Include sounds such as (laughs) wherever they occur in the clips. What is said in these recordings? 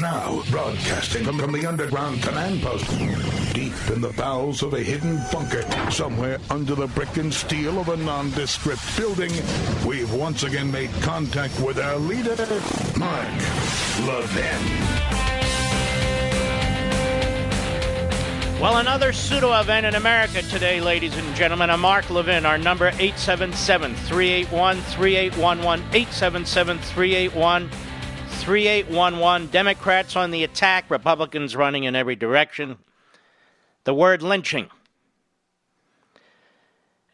Now, broadcasting from, from the underground command post, deep in the bowels of a hidden bunker, somewhere under the brick and steel of a nondescript building, we've once again made contact with our leader, Mark Levin. Well, another pseudo event in America today, ladies and gentlemen. I'm Mark Levin. Our number 877 381 3811 877 381 3811. Democrats on the attack, Republicans running in every direction. The word lynching.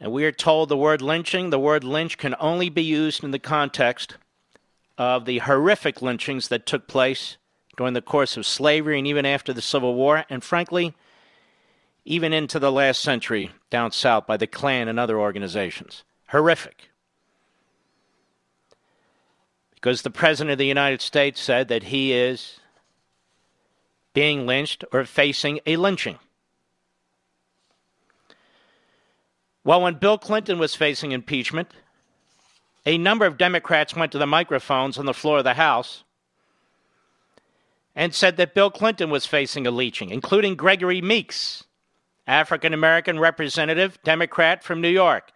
And we are told the word lynching, the word lynch can only be used in the context of the horrific lynchings that took place during the course of slavery and even after the Civil War, and frankly, even into the last century down south by the Klan and other organizations. Horrific because the President of the United States said that he is being lynched or facing a lynching. Well, when Bill Clinton was facing impeachment, a number of Democrats went to the microphones on the floor of the House and said that Bill Clinton was facing a lynching, including Gregory Meeks, African American representative, Democrat from New York.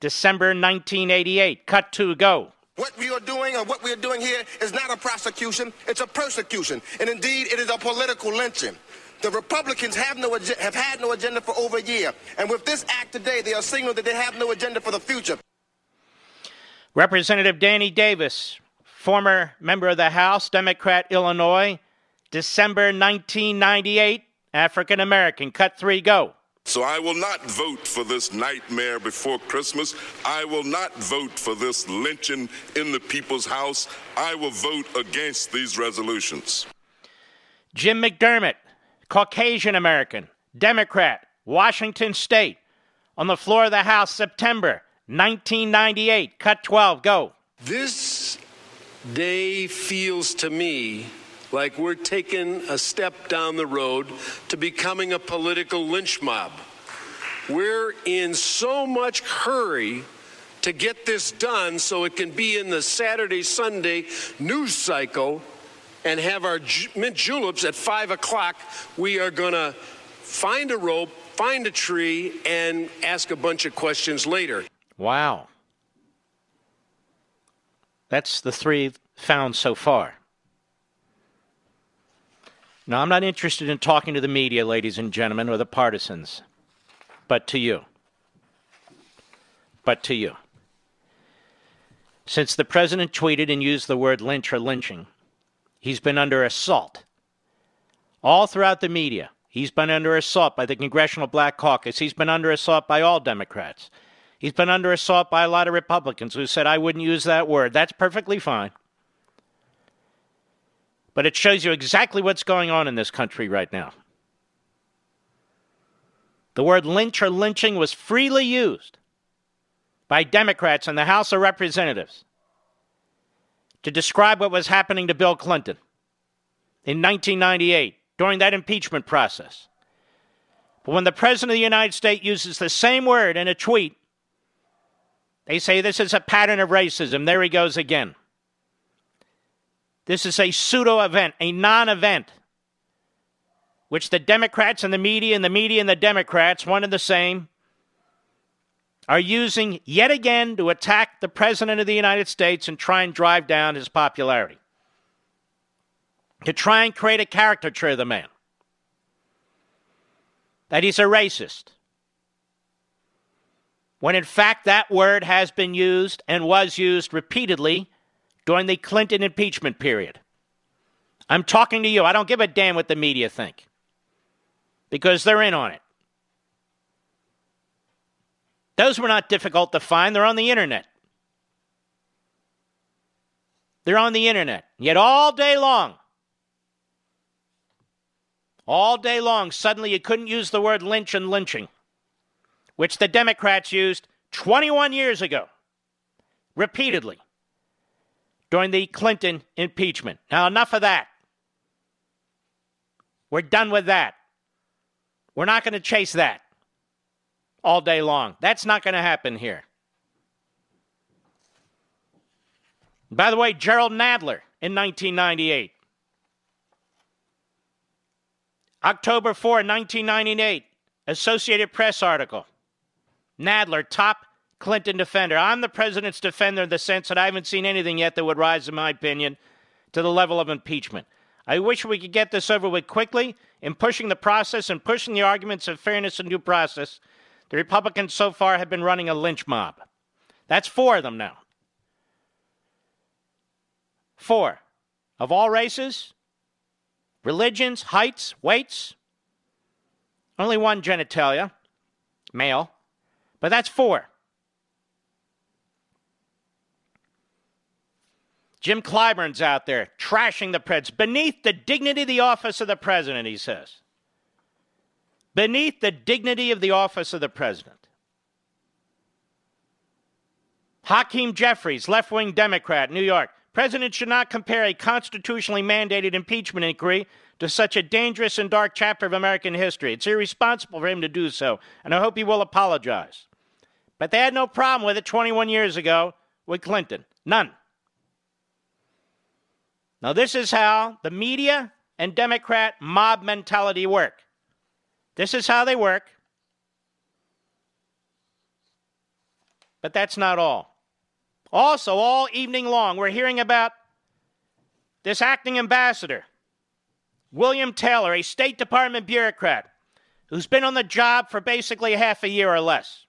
December 1988. Cut to go. What we are doing and what we are doing here is not a prosecution, it's a persecution. And indeed, it is a political lynching. The Republicans have, no, have had no agenda for over a year. And with this act today, they are signaling that they have no agenda for the future. Representative Danny Davis, former member of the House, Democrat, Illinois, December 1998, African American. Cut three, go. So I will not vote for this nightmare before Christmas. I will not vote for this lynching in the people's house. I will vote against these resolutions. Jim McDermott, Caucasian American, Democrat, Washington State, on the floor of the House, September 1998. Cut 12, go. This day feels to me like we're taking a step down the road to becoming a political lynch mob. We're in so much hurry to get this done so it can be in the Saturday, Sunday news cycle and have our mint juleps at 5 o'clock. We are going to find a rope, find a tree, and ask a bunch of questions later. Wow. That's the three found so far. Now, I'm not interested in talking to the media, ladies and gentlemen, or the partisans, but to you. But to you. Since the president tweeted and used the word lynch or lynching, he's been under assault. All throughout the media, he's been under assault by the Congressional Black Caucus. He's been under assault by all Democrats. He's been under assault by a lot of Republicans who said, I wouldn't use that word. That's perfectly fine but it shows you exactly what's going on in this country right now. The word lynch or lynching was freely used by Democrats in the House of Representatives to describe what was happening to Bill Clinton in 1998 during that impeachment process. But when the President of the United States uses the same word in a tweet, they say this is a pattern of racism. There he goes again. This is a pseudo event, a non event, which the Democrats and the media and the media and the Democrats, one and the same, are using yet again to attack the President of the United States and try and drive down his popularity. To try and create a caricature of the man. That he's a racist. When in fact that word has been used and was used repeatedly during the Clinton impeachment period. I'm talking to you. I don't give a damn what the media think because they're in on it. Those were not difficult to find, they're on the internet. They're on the internet. Yet all day long, all day long, suddenly you couldn't use the word lynch and lynching. which the Democrats used 21 years ago, repeatedly, during the Clinton impeachment. Now, enough of that. We're done with that. We're not going to chase that all day long. That's not going to happen here. By the way, Jerrold Nadler in 1998. October 4, 1998, Associated Press article. Nadler, top Clinton defender. I'm the president's defender in the sense that I haven't seen anything yet that would rise, in my opinion, to the level of impeachment. I wish we could get this over with quickly in pushing the process and pushing the arguments of fairness and due process. The Republicans so far have been running a lynch mob. That's four of them now. Four. Of all races, religions, heights, weights, only one genitalia, male, but that's four. Jim Clyburn's out there trashing the Preds beneath the dignity of the office of the president, he says. Beneath the dignity of the office of the president. Hakeem Jeffries, left wing Democrat, New York. President should not compare a constitutionally mandated impeachment inquiry to such a dangerous and dark chapter of American history. It's irresponsible for him to do so, and I hope he will apologize. But they had no problem with it 21 years ago with Clinton. None. Now, this is how the media and Democrat mob mentality work. This is how they work. But that's not all. Also, all evening long, we're hearing about this acting ambassador, William Taylor, a State Department bureaucrat who's been on the job for basically half a year or less.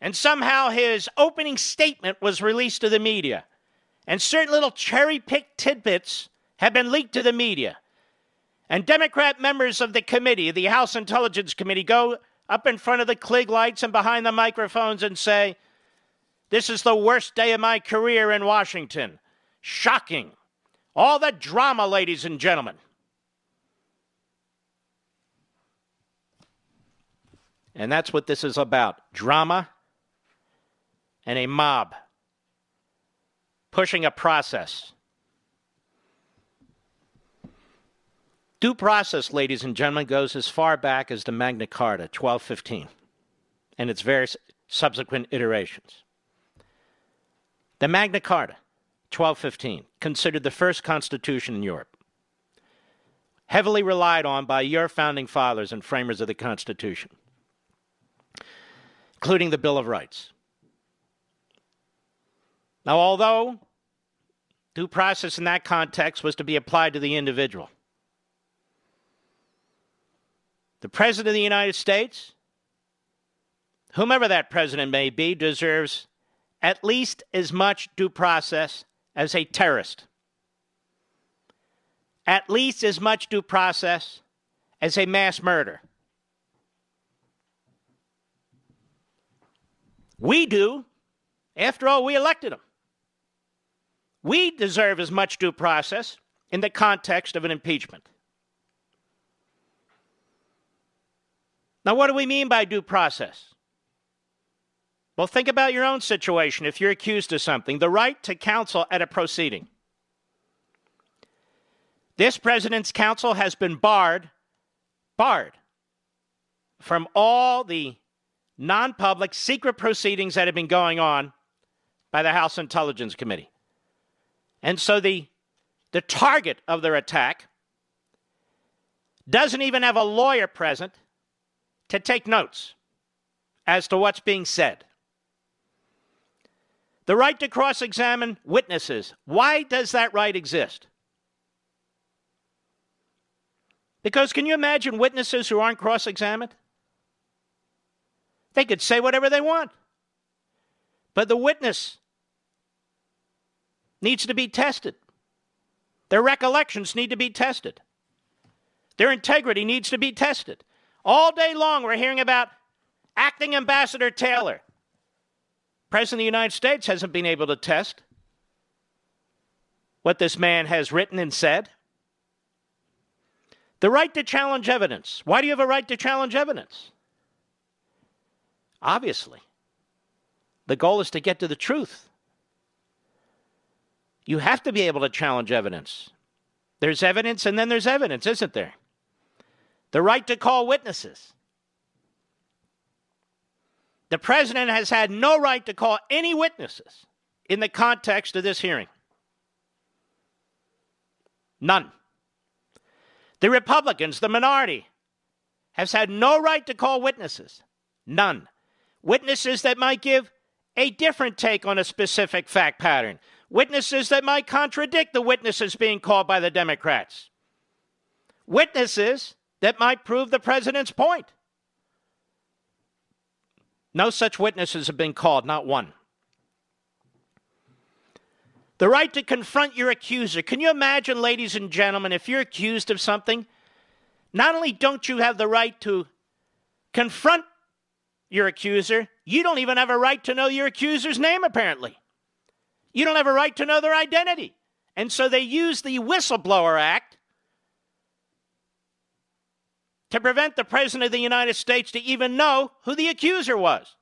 And somehow his opening statement was released to the media and certain little cherry picked tidbits have been leaked to the media. And Democrat members of the committee, the House Intelligence Committee, go up in front of the Klieg lights and behind the microphones and say, This is the worst day of my career in Washington. Shocking. All the drama, ladies and gentlemen. And that's what this is about drama and a mob pushing a process. Due process, ladies and gentlemen, goes as far back as the Magna Carta, 1215, and its various subsequent iterations. The Magna Carta, 1215, considered the first constitution in Europe, heavily relied on by your founding fathers and framers of the Constitution, including the Bill of Rights. Now, although Due process in that context was to be applied to the individual. The President of the United States, whomever that president may be, deserves at least as much due process as a terrorist. At least as much due process as a mass murder. We do. After all, we elected him. We deserve as much due process in the context of an impeachment. Now, what do we mean by due process? Well, think about your own situation if you're accused of something the right to counsel at a proceeding. This president's counsel has been barred, barred from all the non public secret proceedings that have been going on by the House Intelligence Committee. And so the, the target of their attack doesn't even have a lawyer present to take notes as to what's being said. The right to cross examine witnesses. Why does that right exist? Because can you imagine witnesses who aren't cross examined? They could say whatever they want. But the witness needs to be tested. Their recollections need to be tested. Their integrity needs to be tested. All day long, we're hearing about acting Ambassador Taylor. President of the United States hasn't been able to test what this man has written and said. The right to challenge evidence. Why do you have a right to challenge evidence? Obviously. The goal is to get to the truth. You have to be able to challenge evidence. There's evidence and then there's evidence, isn't there? The right to call witnesses. The president has had no right to call any witnesses in the context of this hearing. None. The Republicans, the minority, has had no right to call witnesses. None. Witnesses that might give a different take on a specific fact pattern. Witnesses that might contradict the witnesses being called by the Democrats. Witnesses that might prove the president's point. No such witnesses have been called, not one. The right to confront your accuser. Can you imagine, ladies and gentlemen, if you're accused of something, not only don't you have the right to confront your accuser, you don't even have a right to know your accuser's name, apparently. You don't have a right to know their identity. And so they use the Whistleblower Act to prevent the President of the United States to even know who the accuser was.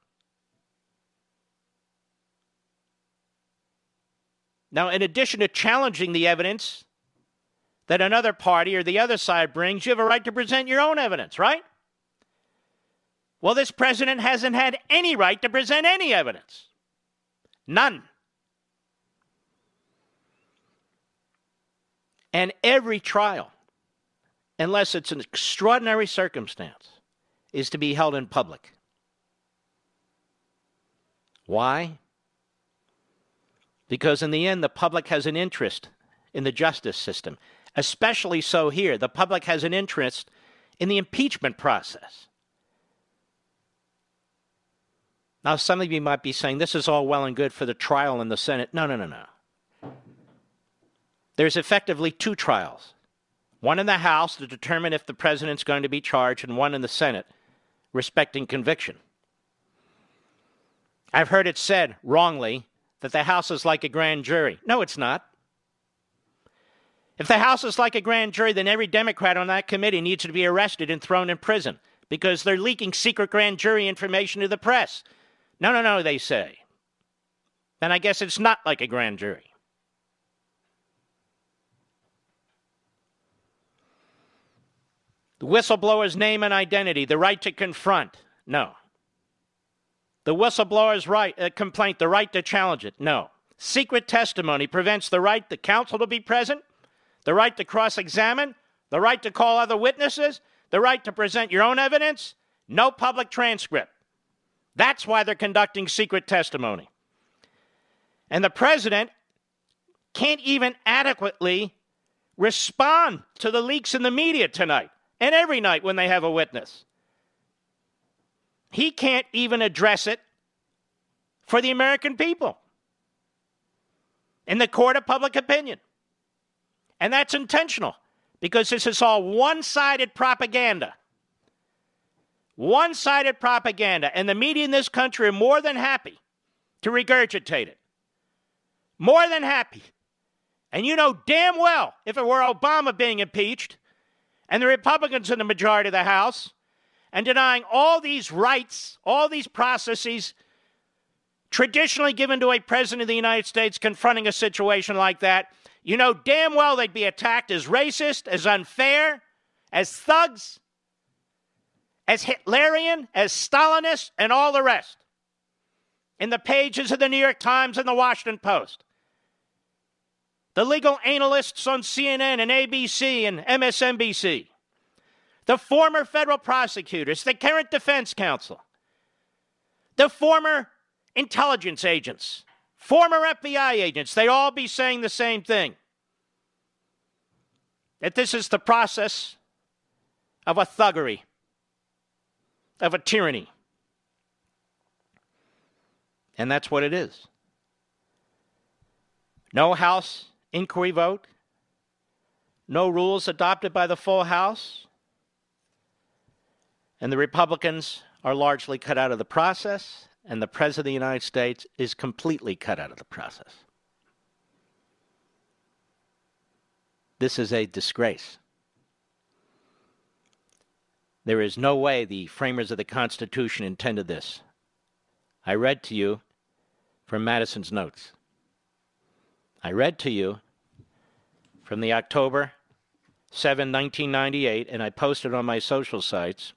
Now, in addition to challenging the evidence that another party or the other side brings, you have a right to present your own evidence, right? Well, this president hasn't had any right to present any evidence. None. And every trial unless it's an extraordinary circumstance, is to be held in public. Why? Because in the end, the public has an interest in the justice system, especially so here. The public has an interest in the impeachment process. Now, some of you might be saying this is all well and good for the trial in the Senate. No, no, no, no. There's effectively two trials one in the House to determine if the president's going to be charged, and one in the Senate respecting conviction. I've heard it said wrongly that the House is like a grand jury. No, it's not. If the House is like a grand jury, then every Democrat on that committee needs to be arrested and thrown in prison because they're leaking secret grand jury information to the press. No, no, no, they say. Then I guess it's not like a grand jury. The whistleblower's name and identity, the right to confront. No. The whistleblower's right uh, complaint, the right to challenge it. No. Secret testimony prevents the right the counsel to be present, the right to cross-examine, the right to call other witnesses, the right to present your own evidence. No public transcript. That's why they're conducting secret testimony. And the president can't even adequately respond to the leaks in the media tonight and every night when they have a witness. He can't even address it for the American people in the court of public opinion. And that's intentional because this is all one sided propaganda. One sided propaganda. And the media in this country are more than happy to regurgitate it. More than happy. And you know damn well if it were Obama being impeached, and the Republicans in the majority of the House and denying all these rights, all these processes traditionally given to a president of the United States confronting a situation like that, you know damn well they'd be attacked as racist, as unfair, as thugs, as Hitlerian, as Stalinist, and all the rest. In the pages of the New York Times and the Washington Post the legal analysts on CNN and ABC and MSNBC, the former federal prosecutors, the current defense counsel, the former intelligence agents, former FBI agents, they all be saying the same thing. That this is the process of a thuggery, of a tyranny. And that's what it is. No House inquiry vote, no rules adopted by the full House, and the Republicans are largely cut out of the process, and the President of the United States is completely cut out of the process. This is a disgrace. There is no way the framers of the Constitution intended this I read to you from Madison's notes. I read to you from the October 7, 1998, and I posted on my social sites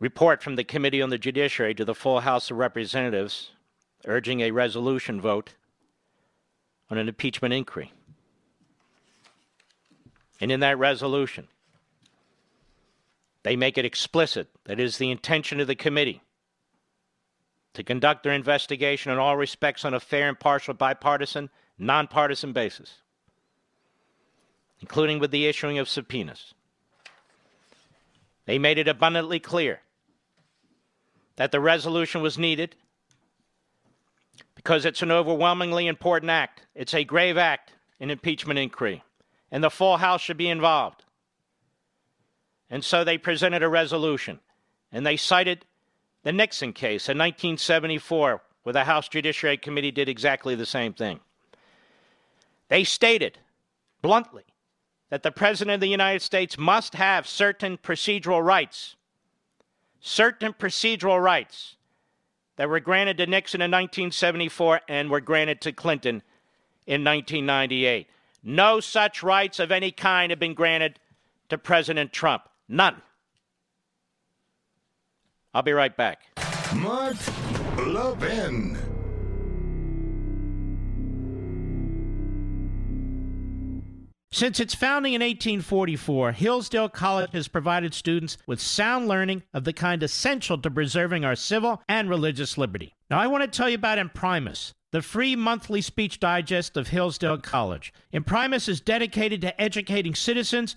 report from the Committee on the Judiciary to the full House of Representatives urging a resolution vote on an impeachment inquiry. And in that resolution, they make it explicit that it is the intention of the committee to conduct their investigation in all respects on a fair, impartial, bipartisan, nonpartisan basis, including with the issuing of subpoenas. They made it abundantly clear that the resolution was needed because it's an overwhelmingly important act. It's a grave act in impeachment inquiry, and the full House should be involved. And so they presented a resolution, and they cited the Nixon case in 1974, where the House Judiciary Committee did exactly the same thing. They stated bluntly that the President of the United States must have certain procedural rights, certain procedural rights that were granted to Nixon in 1974 and were granted to Clinton in 1998. No such rights of any kind have been granted to President Trump. None. I'll be right back. Mark Levin. Since its founding in 1844, Hillsdale College has provided students with sound learning of the kind essential to preserving our civil and religious liberty. Now, I want to tell you about Imprimis, the free monthly speech digest of Hillsdale College. Imprimis is dedicated to educating citizens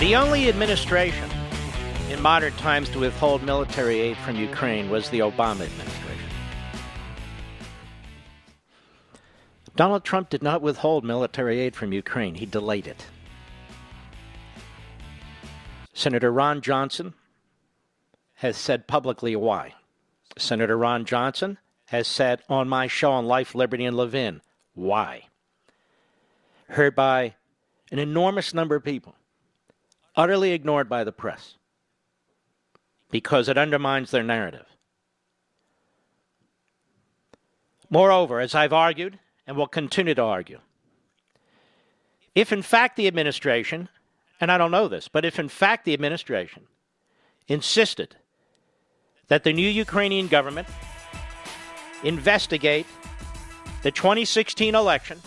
The only administration in modern times to withhold military aid from Ukraine was the Obama administration. Donald Trump did not withhold military aid from Ukraine, he delayed it. Senator Ron Johnson has said publicly why. Senator Ron Johnson has said on my show on Life, Liberty, and Levin why. Heard by an enormous number of people utterly ignored by the press because it undermines their narrative. Moreover, as I've argued and will continue to argue, if in fact the administration, and I don't know this, but if in fact the administration insisted that the new Ukrainian government investigate the 2016 election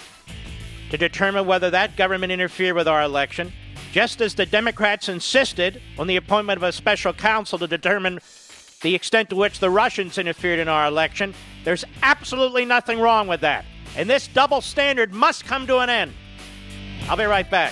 to determine whether that government interfered with our election just as the Democrats insisted on the appointment of a special counsel to determine the extent to which the Russians interfered in our election, there's absolutely nothing wrong with that. And this double standard must come to an end. I'll be right back.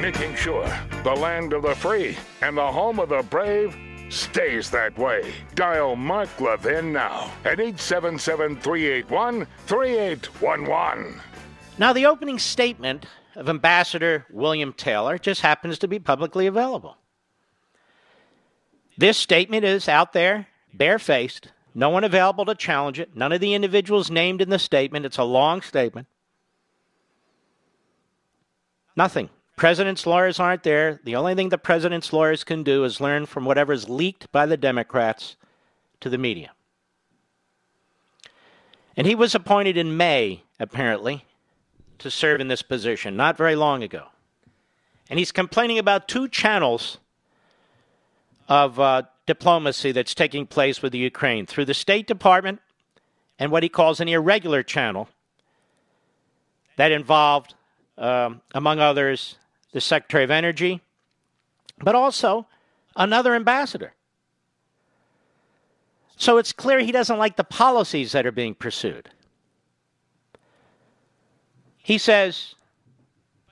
Making sure the land of the free and the home of the brave stays that way. Dial Mark Levin now at 877 381 3811. Now, the opening statement of Ambassador William Taylor just happens to be publicly available. This statement is out there, barefaced, no one available to challenge it, none of the individuals named in the statement. It's a long statement. Nothing. President's lawyers aren't there. The only thing the president's lawyers can do is learn from whatever is leaked by the Democrats to the media. And he was appointed in May, apparently, to serve in this position not very long ago. And he's complaining about two channels of uh, diplomacy that's taking place with the Ukraine through the State Department and what he calls an irregular channel that involved, um, among others, the Secretary of Energy, but also another ambassador. So it's clear he doesn't like the policies that are being pursued. He says,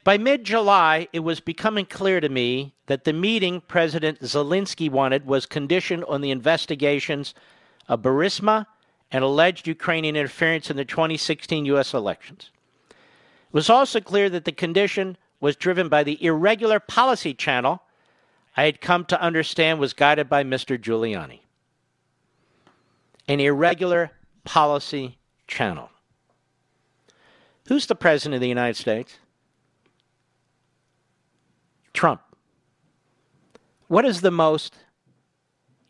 by mid July, it was becoming clear to me that the meeting President Zelensky wanted was conditioned on the investigations of Burisma and alleged Ukrainian interference in the 2016 U.S. elections. It was also clear that the condition was driven by the irregular policy channel I had come to understand was guided by Mr. Giuliani. An irregular policy channel. Who's the President of the United States? Trump. What is the most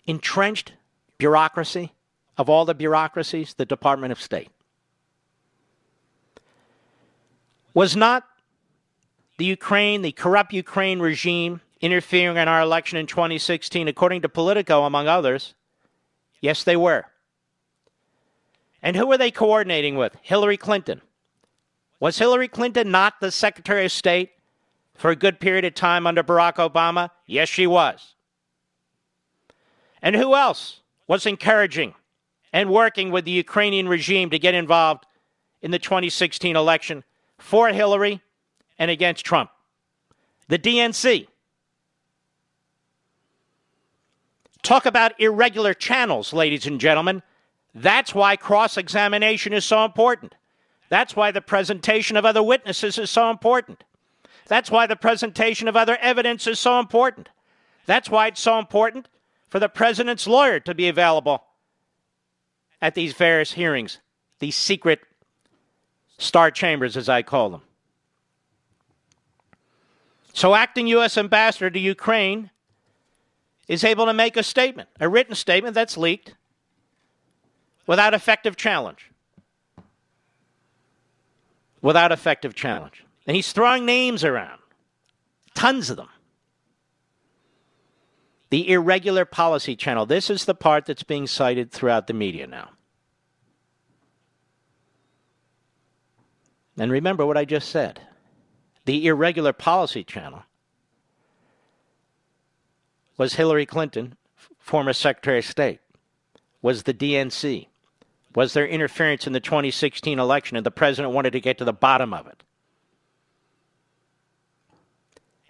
entrenched bureaucracy of all the bureaucracies? The Department of State. Was not the Ukraine, the corrupt Ukraine regime, interfering in our election in 2016, according to Politico, among others? Yes, they were. And who were they coordinating with? Hillary Clinton. Was Hillary Clinton not the Secretary of State for a good period of time under Barack Obama? Yes, she was. And who else was encouraging and working with the Ukrainian regime to get involved in the 2016 election for Hillary and against Trump? The DNC. Talk about irregular channels, ladies and gentlemen. That's why cross examination is so important. That's why the presentation of other witnesses is so important. That's why the presentation of other evidence is so important. That's why it's so important for the president's lawyer to be available at these various hearings, these secret star chambers, as I call them. So, acting U.S. ambassador to Ukraine is able to make a statement, a written statement that's leaked, without effective challenge without effective challenge. And he's throwing names around, tons of them. The irregular policy channel. This is the part that's being cited throughout the media now. And remember what I just said the irregular policy channel was Hillary Clinton, former Secretary of State, was the DNC, was there interference in the 2016 election, and the president wanted to get to the bottom of it.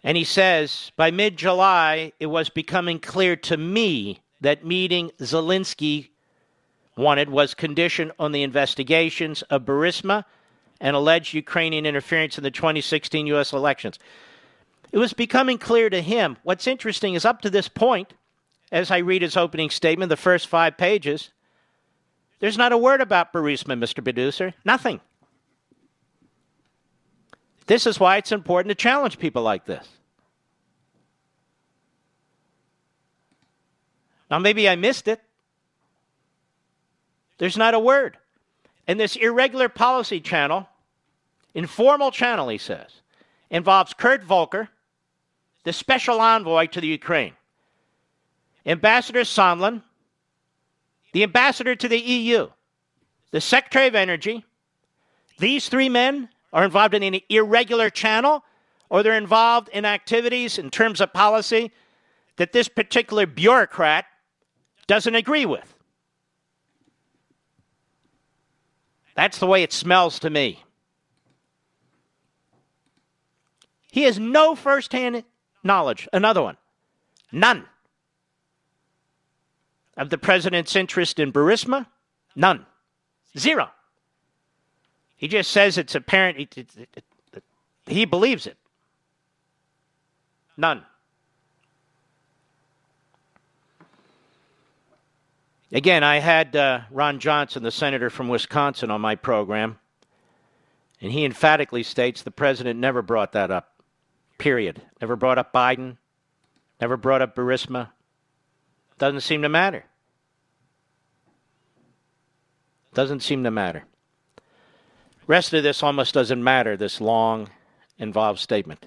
And he says, by mid July, it was becoming clear to me that meeting Zelensky wanted was conditioned on the investigations of Burisma and alleged Ukrainian interference in the 2016 U.S. elections. It was becoming clear to him. What's interesting is up to this point, as I read his opening statement, the first five pages, there's not a word about Burisma, Mr. Producer. Nothing. This is why it's important to challenge people like this. Now, maybe I missed it. There's not a word. And this irregular policy channel, informal channel, he says, involves Kurt Volker, the special envoy to the Ukraine, Ambassador Sondland, the ambassador to the EU, the Secretary of Energy. These three men are involved in an irregular channel or they're involved in activities in terms of policy that this particular bureaucrat doesn't agree with. That's the way it smells to me. He has no firsthand knowledge. Another one. None. Of the president's interest in Burisma? None. Zero. He just says it's apparent. He, he believes it. None. Again, I had uh, Ron Johnson, the senator from Wisconsin, on my program, and he emphatically states the president never brought that up. Period. Never brought up Biden. Never brought up Burisma. Doesn't seem to matter. Doesn't seem to matter. Rest of this almost doesn't matter, this long, involved statement.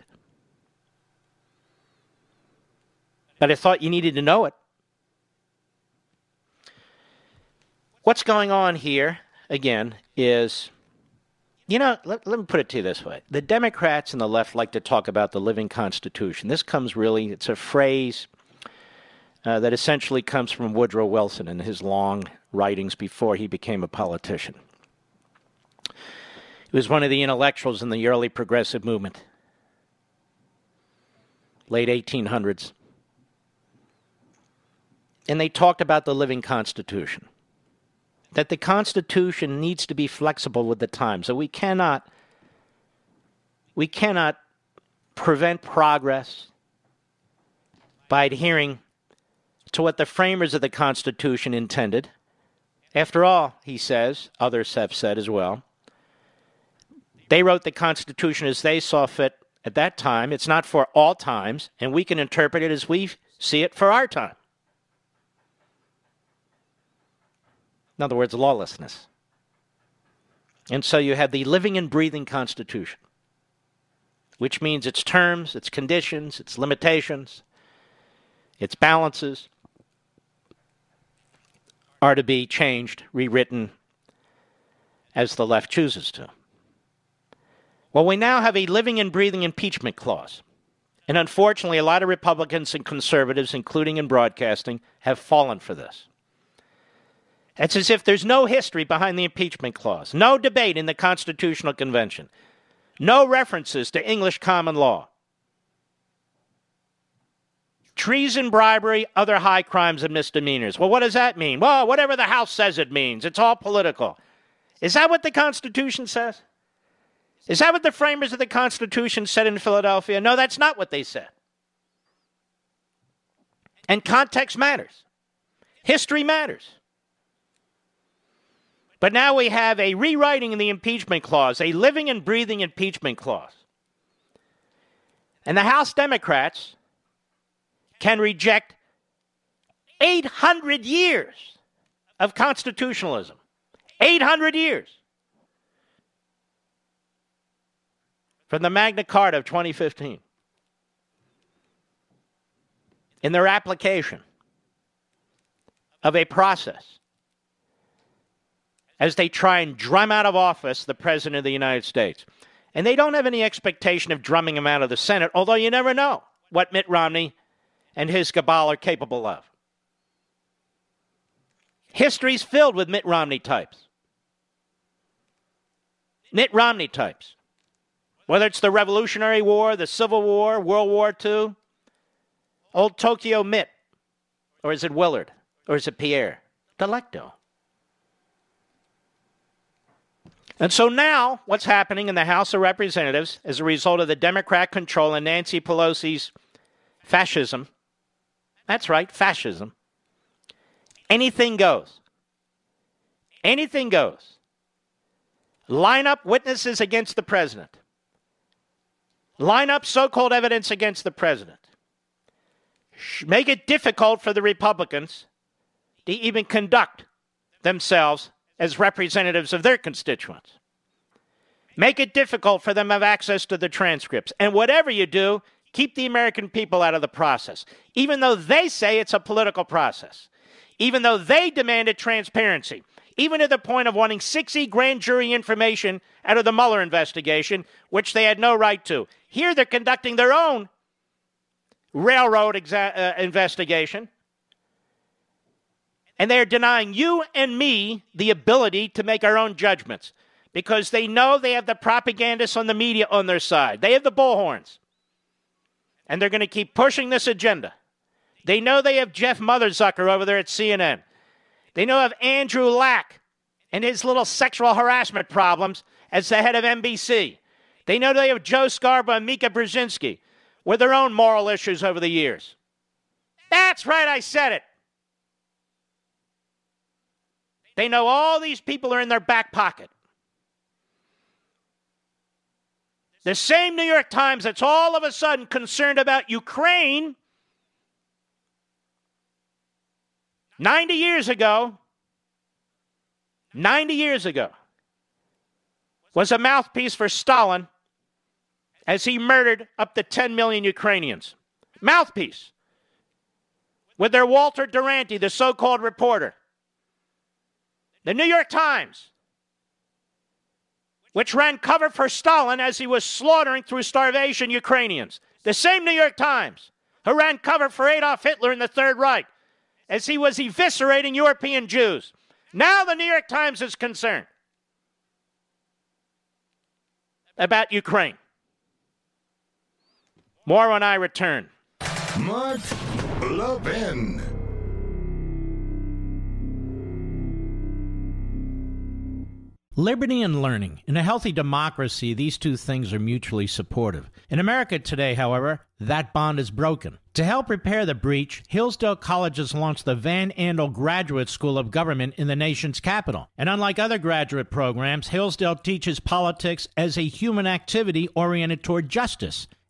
But I thought you needed to know it. What's going on here, again, is you know, let, let me put it to you this way. The Democrats and the left like to talk about the living Constitution. This comes really, it's a phrase uh, that essentially comes from Woodrow Wilson in his long writings before he became a politician. He was one of the intellectuals in the early progressive movement, late 1800s. And they talked about the living Constitution that the Constitution needs to be flexible with the times. So we cannot we cannot prevent progress by adhering to what the framers of the Constitution intended. After all, he says, others have said as well, they wrote the Constitution as they saw fit at that time. It's not for all times, and we can interpret it as we see it for our time. In other words, lawlessness. And so you have the living and breathing Constitution, which means its terms, its conditions, its limitations, its balances are to be changed, rewritten as the left chooses to. Well, we now have a living and breathing impeachment clause. And unfortunately, a lot of Republicans and conservatives, including in broadcasting, have fallen for this. It's as if there's no history behind the impeachment clause, no debate in the Constitutional Convention, no references to English common law. Treason, bribery, other high crimes and misdemeanors. Well, what does that mean? Well, whatever the House says it means. It's all political. Is that what the Constitution says? Is that what the framers of the Constitution said in Philadelphia? No, that's not what they said. And context matters, history matters. But now we have a rewriting in the impeachment clause, a living and breathing impeachment clause. And the House Democrats can reject 800 years of constitutionalism. 800 years. From the Magna Carta of 2015. In their application of a process as they try and drum out of office the President of the United States. And they don't have any expectation of drumming him out of the Senate, although you never know what Mitt Romney and his cabal are capable of. History's filled with Mitt Romney types. Mitt Romney types. Whether it's the Revolutionary War, the Civil War, World War II, old Tokyo Mitt, or is it Willard, or is it Pierre? Delecto. And so now, what's happening in the House of Representatives as a result of the Democrat control and Nancy Pelosi's fascism that's right, fascism anything goes. Anything goes. Line up witnesses against the president, line up so called evidence against the president, make it difficult for the Republicans to even conduct themselves as representatives of their constituents. Make it difficult for them to have access to the transcripts. And whatever you do, keep the American people out of the process, even though they say it's a political process, even though they demanded transparency, even to the point of wanting 6(e) grand jury information out of the Mueller investigation, which they had no right to. Here they're conducting their own railroad exa- uh, investigation. And they're denying you and me the ability to make our own judgments because they know they have the propagandists on the media on their side. They have the bullhorns. And they're going to keep pushing this agenda. They know they have Jeff Motherzucker over there at CNN. They know of Andrew Lack and his little sexual harassment problems as the head of NBC. They know they have Joe Scarborough and Mika Brzezinski with their own moral issues over the years. That's right, I said it. They know all these people are in their back pocket. The same New York Times that's all of a sudden concerned about Ukraine 90 years ago, 90 years ago, was a mouthpiece for Stalin as he murdered up to 10 million Ukrainians. Mouthpiece. With their Walter Duranty, the so called reporter. The New York Times which ran cover for Stalin as he was slaughtering through starvation Ukrainians. The same New York Times who ran cover for Adolf Hitler in the Third Reich as he was eviscerating European Jews. Now the New York Times is concerned about Ukraine. More when I return. Mark Levin. Liberty and learning. In a healthy democracy, these two things are mutually supportive. In America today, however, that bond is broken. To help repair the breach, Hillsdale College has launched the Van Andel Graduate School of Government in the nation's capital. And unlike other graduate programs, Hillsdale teaches politics as a human activity oriented toward justice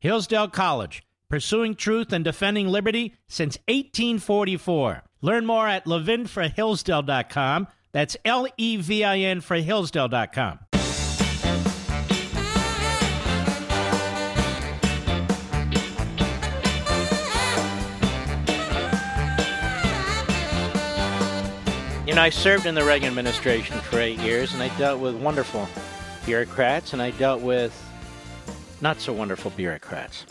Hillsdale College, pursuing truth and defending liberty since 1844. Learn more at levinforhillsdale.com. That's L E V I N for Hillsdale.com. You know, I served in the Reagan administration for eight years, and I dealt with wonderful bureaucrats, and I dealt with not so wonderful bureaucrats.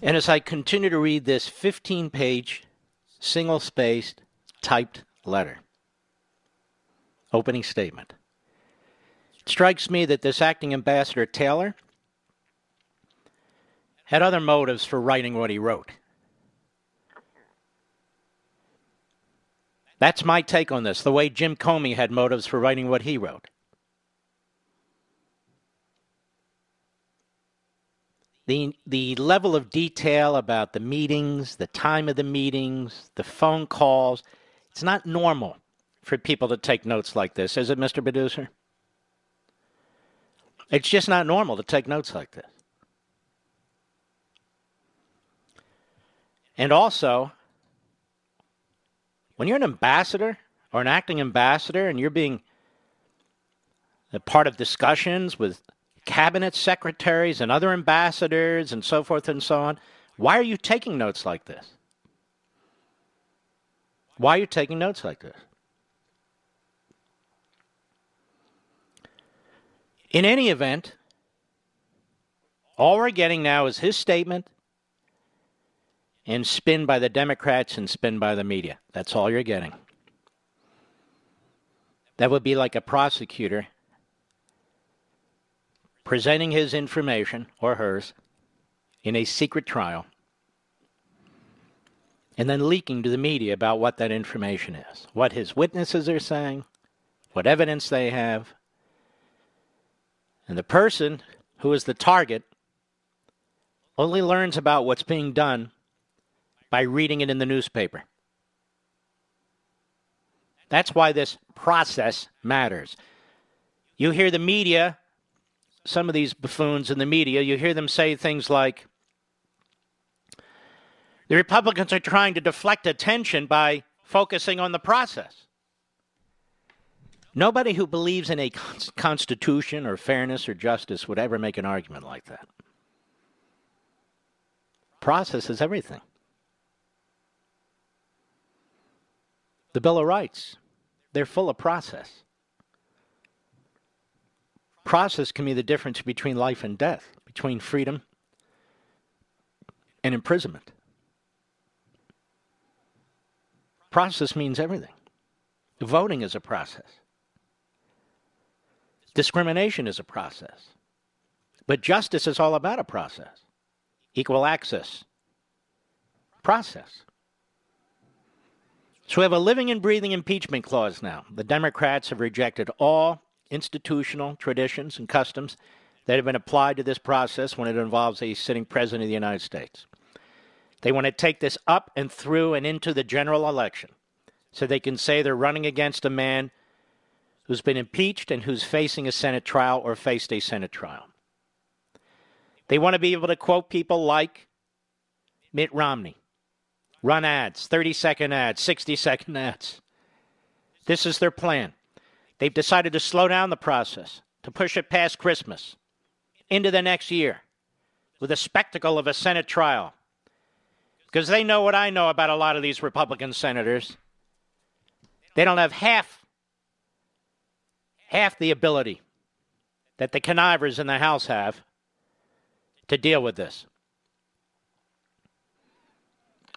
And as I continue to read this 15 page, single spaced, typed letter, opening statement, it strikes me that this acting ambassador Taylor had other motives for writing what he wrote. That's my take on this, the way Jim Comey had motives for writing what he wrote. The the level of detail about the meetings, the time of the meetings, the phone calls, it's not normal for people to take notes like this, is it, Mr. Producer? It's just not normal to take notes like this. And also, when you're an ambassador or an acting ambassador and you're being a part of discussions with cabinet secretaries and other ambassadors and so forth and so on. Why are you taking notes like this? Why are you taking notes like this? In any event, all we're getting now is his statement and spin by the Democrats and spin by the media. That's all you're getting. That would be like a prosecutor presenting his information or hers in a secret trial and then leaking to the media about what that information is, what his witnesses are saying, what evidence they have. And the person who is the target only learns about what's being done by reading it in the newspaper. That's why this process matters. You hear the media, some of these buffoons in the media, you hear them say things like, the Republicans are trying to deflect attention by focusing on the process. Nobody who believes in a constitution or fairness or justice would ever make an argument like that. Process is everything. The Bill of Rights, they're full of process. Process can be the difference between life and death, between freedom and imprisonment. Process means everything. Voting is a process. Discrimination is a process. But justice is all about a process. Equal access. Process. So we have a living and breathing impeachment clause now. The Democrats have rejected all institutional traditions and customs that have been applied to this process when it involves a sitting president of the United States. They want to take this up and through and into the general election so they can say they're running against a man who's been impeached and who's facing a Senate trial or faced a Senate trial. They want to be able to quote people like Mitt Romney, run ads, 30 second ads, 60 second ads. This is their plan. They've decided to slow down the process, to push it past Christmas into the next year with the spectacle of a Senate trial. Because they know what I know about a lot of these Republican senators. They don't have half half the ability that the connivers in the House have to deal with this.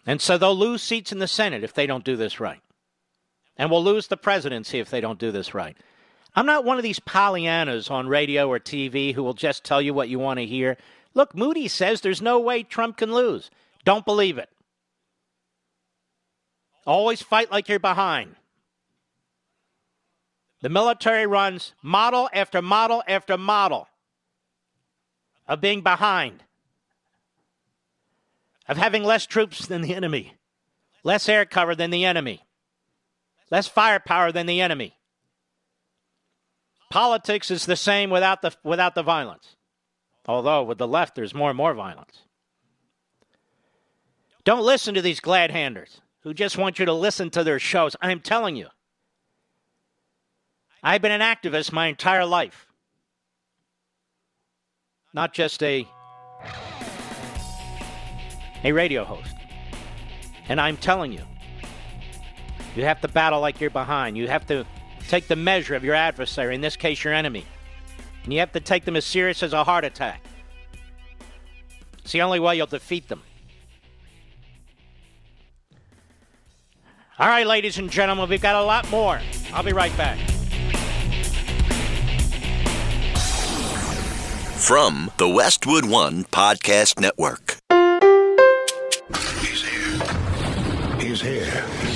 And so they'll lose seats in the Senate if they don't do this right. And we'll lose the presidency if they don't do this right. I'm not one of these Pollyannas on radio or TV who will just tell you what you want to hear. Look, Moody says there's no way Trump can lose. Don't believe it. Always fight like you're behind. The military runs model after model after model of being behind of having less troops than the enemy, less air cover than the enemy, less firepower than the enemy. Politics is the same without the, without the violence. Although with the left, there's more and more violence. Don't listen to these glad handers who just want you to listen to their shows. I'm telling you. I've been an activist my entire life, not just a a radio host. And I'm telling you, you have to battle like you're behind. You have to take the measure of your adversary, in this case, your enemy. And you have to take them as serious as a heart attack. It's the only way you'll defeat them. All right, ladies and gentlemen, we've got a lot more. I'll be right back. From the Westwood One Podcast Network. is here.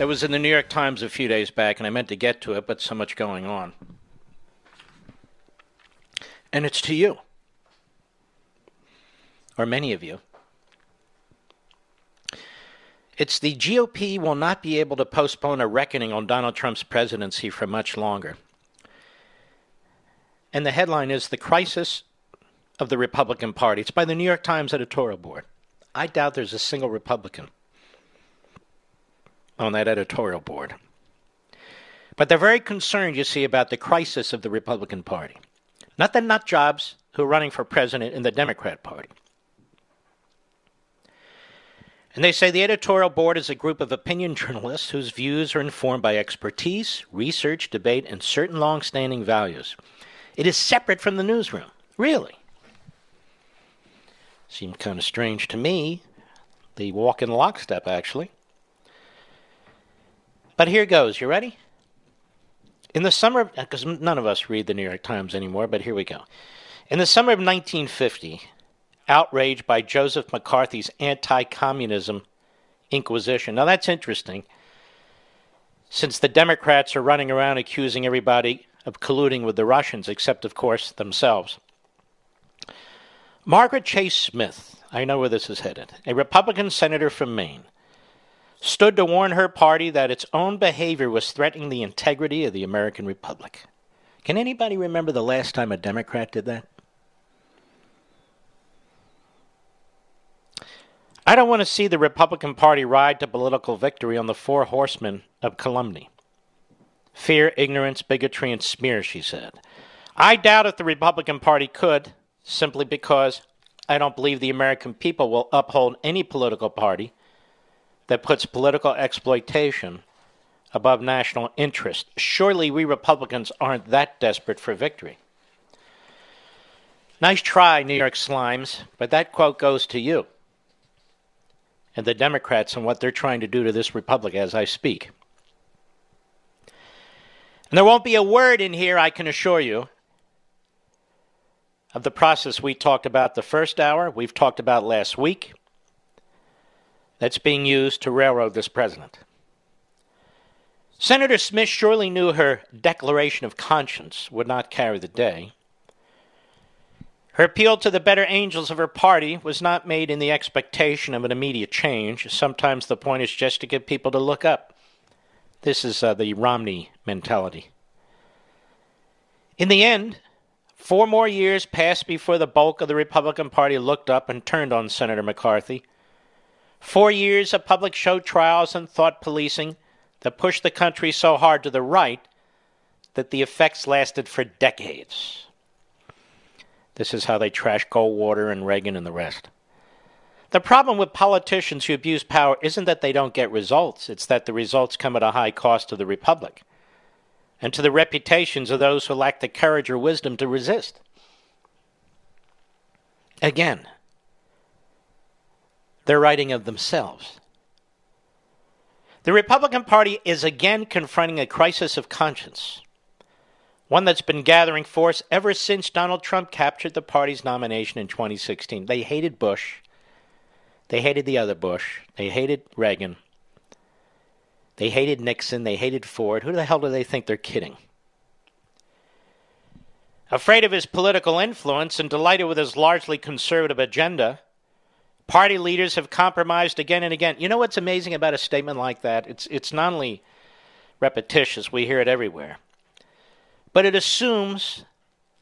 that was in the New York Times a few days back, and I meant to get to it, but so much going on. And it's to you, or many of you. It's the GOP will not be able to postpone a reckoning on Donald Trump's presidency for much longer. And the headline is The Crisis of the Republican Party. It's by the New York Times editorial board. I doubt there's a single Republican on that editorial board. But they're very concerned, you see, about the crisis of the Republican Party. Not the nut jobs who are running for president in the Democrat Party. And they say the editorial board is a group of opinion (laughs) journalists whose views are informed by expertise, research, debate, and certain long standing values. It is separate from the newsroom. Really? Seemed kind of strange to me. They walk in lockstep, actually. But here goes. You ready? In the summer, because none of us read the New York Times anymore, but here we go. In the summer of 1950, outraged by Joseph McCarthy's anti communism inquisition. Now, that's interesting, since the Democrats are running around accusing everybody of colluding with the Russians, except, of course, themselves. Margaret Chase Smith, I know where this is headed, a Republican senator from Maine, stood to warn her party that its own behavior was threatening the integrity of the American Republic. Can anybody remember the last time a Democrat did that? I don't want to see the Republican Party ride to political victory on the four horsemen of calumny fear, ignorance, bigotry, and smear, she said. I doubt if the Republican Party could, simply because I don't believe the American people will uphold any political party that puts political exploitation above national interest. Surely we Republicans aren't that desperate for victory. Nice try, New York Slimes, but that quote goes to you and the Democrats and what they're trying to do to this republic as I speak. And there won't be a word in here, I can assure you, of the process we talked about the first hour, we've talked about last week, that's being used to railroad this president. Senator Smith surely knew her declaration of conscience would not carry the day. Her appeal to the better angels of her party was not made in the expectation of an immediate change. Sometimes the point is just to get people to look up. This is uh, the Romney mentality. In the end, four more years passed before the bulk of the Republican Party looked up and turned on Senator McCarthy. Four years of public show trials and thought policing that pushed the country so hard to the right that the effects lasted for decades. This is how they trash Goldwater and Reagan and the rest. The problem with politicians who abuse power isn't that they don't get results, it's that the results come at a high cost to the Republic and to the reputations of those who lack the courage or wisdom to resist. Again, they're writing of themselves. The Republican Party is again confronting a crisis of conscience one that's been gathering force ever since Donald Trump captured the party's nomination in 2016. They hated Bush. They hated the other Bush. They hated Reagan. They hated Nixon. They hated Ford. Who the hell do they think they're kidding? Afraid of his political influence and delighted with his largely conservative agenda, party leaders have compromised again and again. You know what's amazing about a statement like that? It's, it's not only repetitious, we hear it everywhere. But it assumes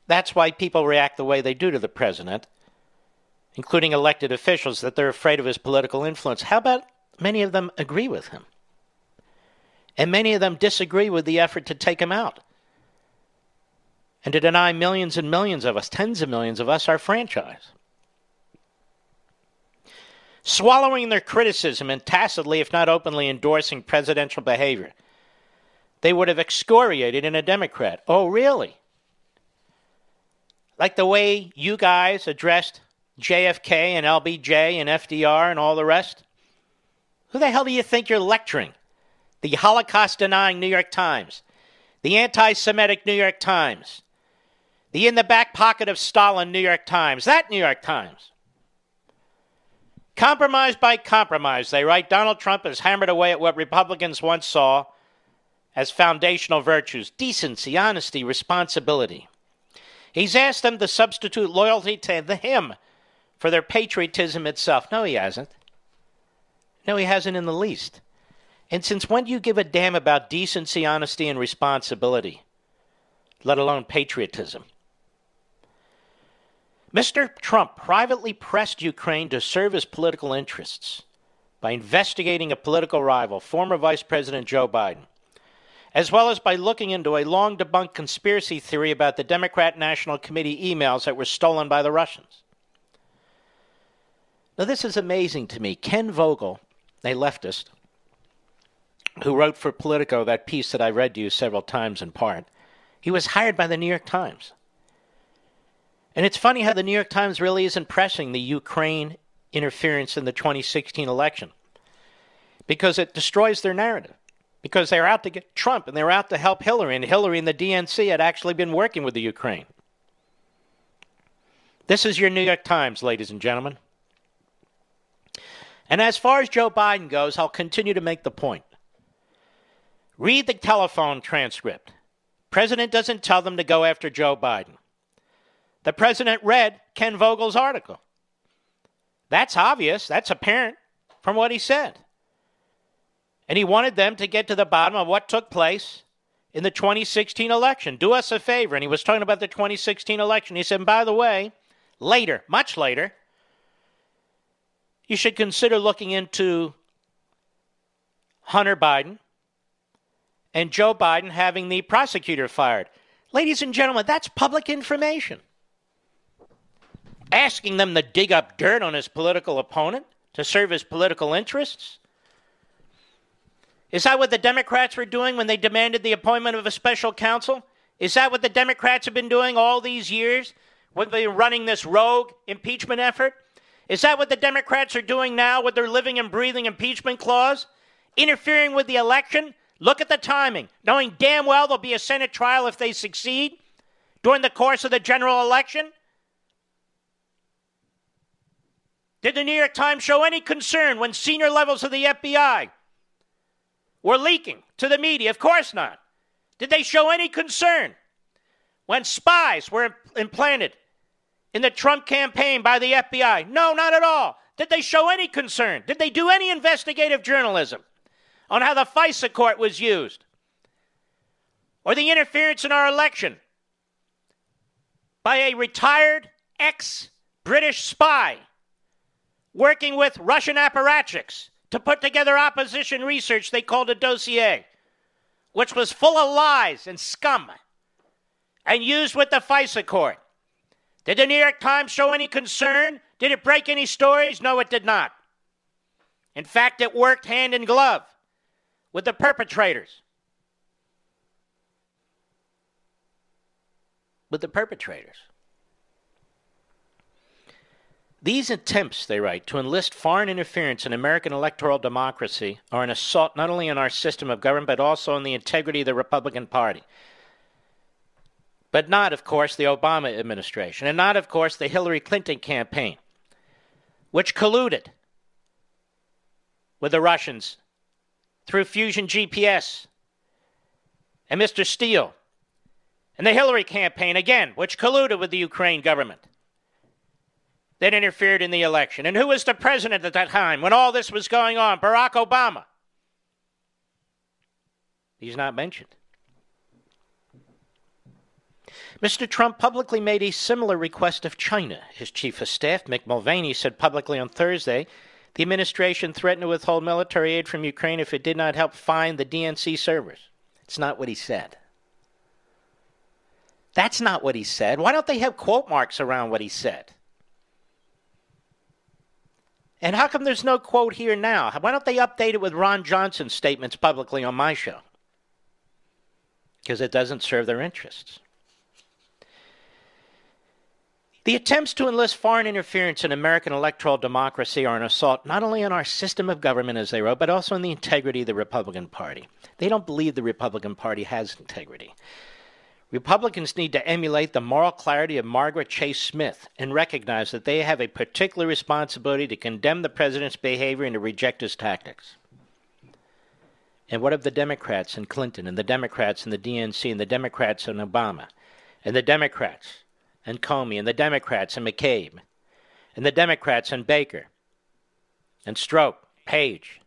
that's why people react the way they do to the president, including elected officials, that they're afraid of his political influence. How about many of them agree with him? And many of them disagree with the effort to take him out and to deny millions and millions of us, tens of millions of us, our franchise. Swallowing their criticism and tacitly, if not openly, endorsing presidential behavior they would have excoriated in a Democrat. Oh, really? Like the way you guys addressed JFK and LBJ and FDR and all the rest? Who the hell do you think you're lecturing? The Holocaust denying New York Times, the anti Semitic New York Times, the in the back pocket of Stalin New York Times, that New York Times. Compromise by compromise, they write. Donald Trump has hammered away at what Republicans once saw as foundational virtues decency, honesty, responsibility. He's asked them to substitute loyalty to the him for their patriotism itself. No, he hasn't. No, he hasn't in the least. And since when do you give a damn about decency, honesty, and responsibility, let alone patriotism? Mr. Trump privately pressed Ukraine to serve his political interests by investigating a political rival, former Vice President Joe Biden as well as by looking into a long debunked conspiracy theory about the Democrat National Committee emails that were stolen by the Russians. Now, this is amazing to me. Ken Vogel, a leftist, who wrote for Politico that piece that I read to you several times in part. He was hired by the New York Times. And it's funny how the New York Times really isn't pressing the Ukraine interference in the 2016 election because it destroys their narrative. Because they're out to get Trump and they're out to help Hillary, and Hillary and the DNC had actually been working with the Ukraine. This is your New York Times, ladies and gentlemen. And as far as Joe Biden goes, I'll continue to make the point. Read the telephone transcript. President doesn't tell them to go after Joe Biden. The president read Ken Vogel's article. That's obvious, that's apparent from what he said. And he wanted them to get to the bottom of what took place in the 2016 election. Do us a favor. And he was talking about the 2016 election. He said, by the way, later, much later, you should consider looking into Hunter Biden and Joe Biden having the prosecutor fired. Ladies and gentlemen, that's public information. Asking them to dig up dirt on his political opponent to serve his political interests. Is that what the Democrats were doing when they demanded the appointment of a special counsel? Is that what the Democrats have been doing all these years when they're running this rogue impeachment effort? Is that what the Democrats are doing now with their living and breathing impeachment clause? Interfering with the election? Look at the timing, knowing damn well there'll be a Senate trial if they succeed during the course of the general election? Did the New York Times show any concern when senior levels of the FBI were leaking to the media? Of course not. Did they show any concern when spies were implanted in the Trump campaign by the FBI? No, not at all. Did they show any concern? Did they do any investigative journalism on how the FISA court was used? Or the interference in our election by a retired ex British spy working with Russian apparatchiks to put together opposition research they called a dossier, which was full of lies and scum and used with the FISA court. Did the New York Times show any concern? Did it break any stories? No, it did not. In fact, it worked hand in glove with the perpetrators. With the perpetrators. These attempts, they write, to enlist foreign interference in American electoral democracy are an assault not only on our system of government, but also on the integrity of the Republican Party but not, of course, the Obama administration, and not, of course, the Hillary Clinton campaign, which colluded with the Russians through Fusion GPS and Mr. Steele, and the Hillary campaign, again, which colluded with the Ukraine government that interfered in the election. And who was the president at that time when all this was going on? Barack Obama. He's not mentioned. Mr. Trump publicly made a similar request of China. His chief of staff, Mick Mulvaney, said publicly on Thursday the administration threatened to withhold military aid from Ukraine if it did not help find the DNC servers. It's not what he said. That's not what he said. Why don't they have quote marks around what he said? And how come there's no quote here now? Why don't they update it with Ron Johnson's statements publicly on my show? Because it doesn't serve their interests. The attempts to enlist foreign interference in American electoral democracy are an assault not only on our system of government, as they wrote, but also on the integrity of the Republican Party. They don't believe the Republican Party has integrity. Republicans need to emulate the moral clarity of Margaret Chase Smith and recognize that they have a particular responsibility to condemn the president's behavior and to reject his tactics. And what of the Democrats and Clinton and the Democrats and the DNC and the Democrats and Obama and the Democrats and Comey and the Democrats and McCabe and the Democrats and Baker and Strzok, Page.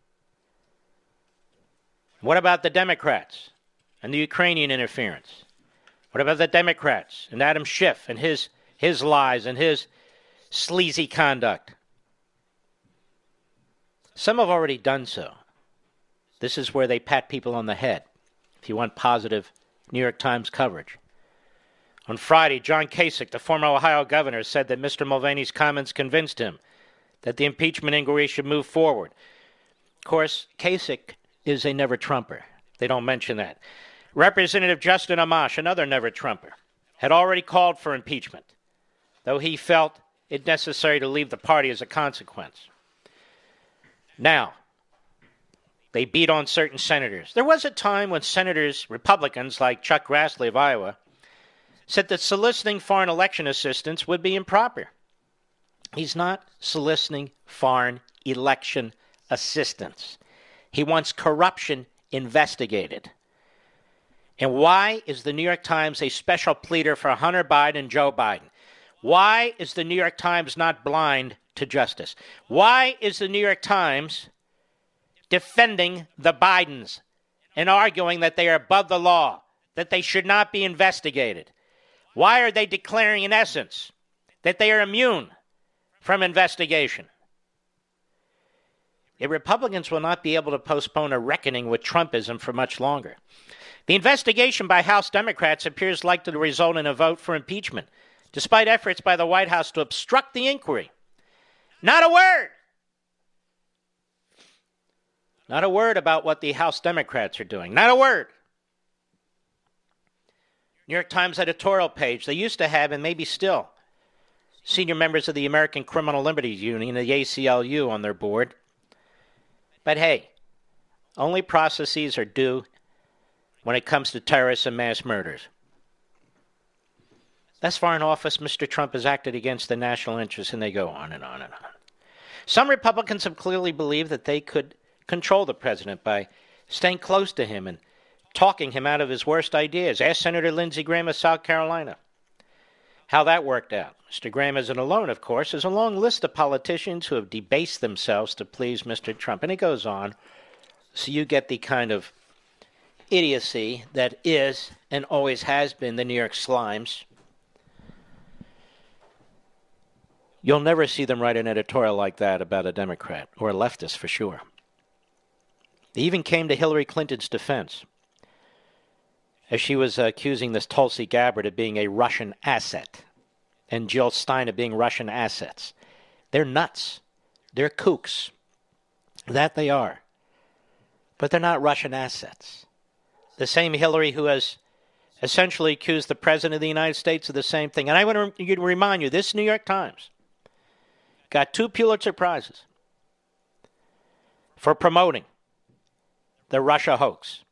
What about the Democrats and the Ukrainian interference? What about the Democrats and Adam Schiff and his, his lies and his sleazy conduct? Some have already done so. This is where they pat people on the head if you want positive New York Times coverage. On Friday, John Kasich, the former Ohio governor, said that Mr. Mulvaney's comments convinced him that the impeachment inquiry should move forward. Of course, Kasich is a never Trumper. They don't mention that. Representative Justin Amash, another never Trumper, had already called for impeachment, though he felt it necessary to leave the party as a consequence. Now, they beat on certain senators. There was a time when senators, Republicans like Chuck Grassley of Iowa, said that soliciting foreign election assistance would be improper. He's not soliciting foreign election assistance. He wants corruption investigated. And why is the New York Times a special pleader for Hunter Biden and Joe Biden? Why is the New York Times not blind to justice? Why is the New York Times defending the Bidens and arguing that they are above the law, that they should not be investigated? Why are they declaring, in essence, that they are immune from investigation? The Republicans will not be able to postpone a reckoning with Trumpism for much longer. The investigation by House Democrats appears likely to result in a vote for impeachment, despite efforts by the White House to obstruct the inquiry. Not a word! Not a word about what the House Democrats are doing. Not a word. New York Times editorial page. They used to have, and maybe still, senior members of the American Criminal Liberties Union, the ACLU, on their board. But hey, only processes are due when it comes to terrorists and mass murders. Thus far in office, Mr. Trump has acted against the national interest, and they go on and on and on. Some Republicans have clearly believed that they could control the president by staying close to him and talking him out of his worst ideas. Ask Senator Lindsey Graham of South Carolina how that worked out. Mr. Graham isn't alone, of course. There's a long list of politicians who have debased themselves to please Mr. Trump. And it goes on. So you get the kind of idiocy that is and always has been the New York Slimes. You'll never see them write an editorial like that about a Democrat or a leftist for sure. They even came to Hillary Clinton's defense as she was accusing this Tulsi Gabbard of being a Russian asset and Jill Stein of being Russian assets. They're nuts. They're kooks. That they are. But they're not Russian assets. The same Hillary who has essentially accused the President of the United States of the same thing. And I want to remind you this New York Times got two Pulitzer Prizes for promoting the Russia hoax.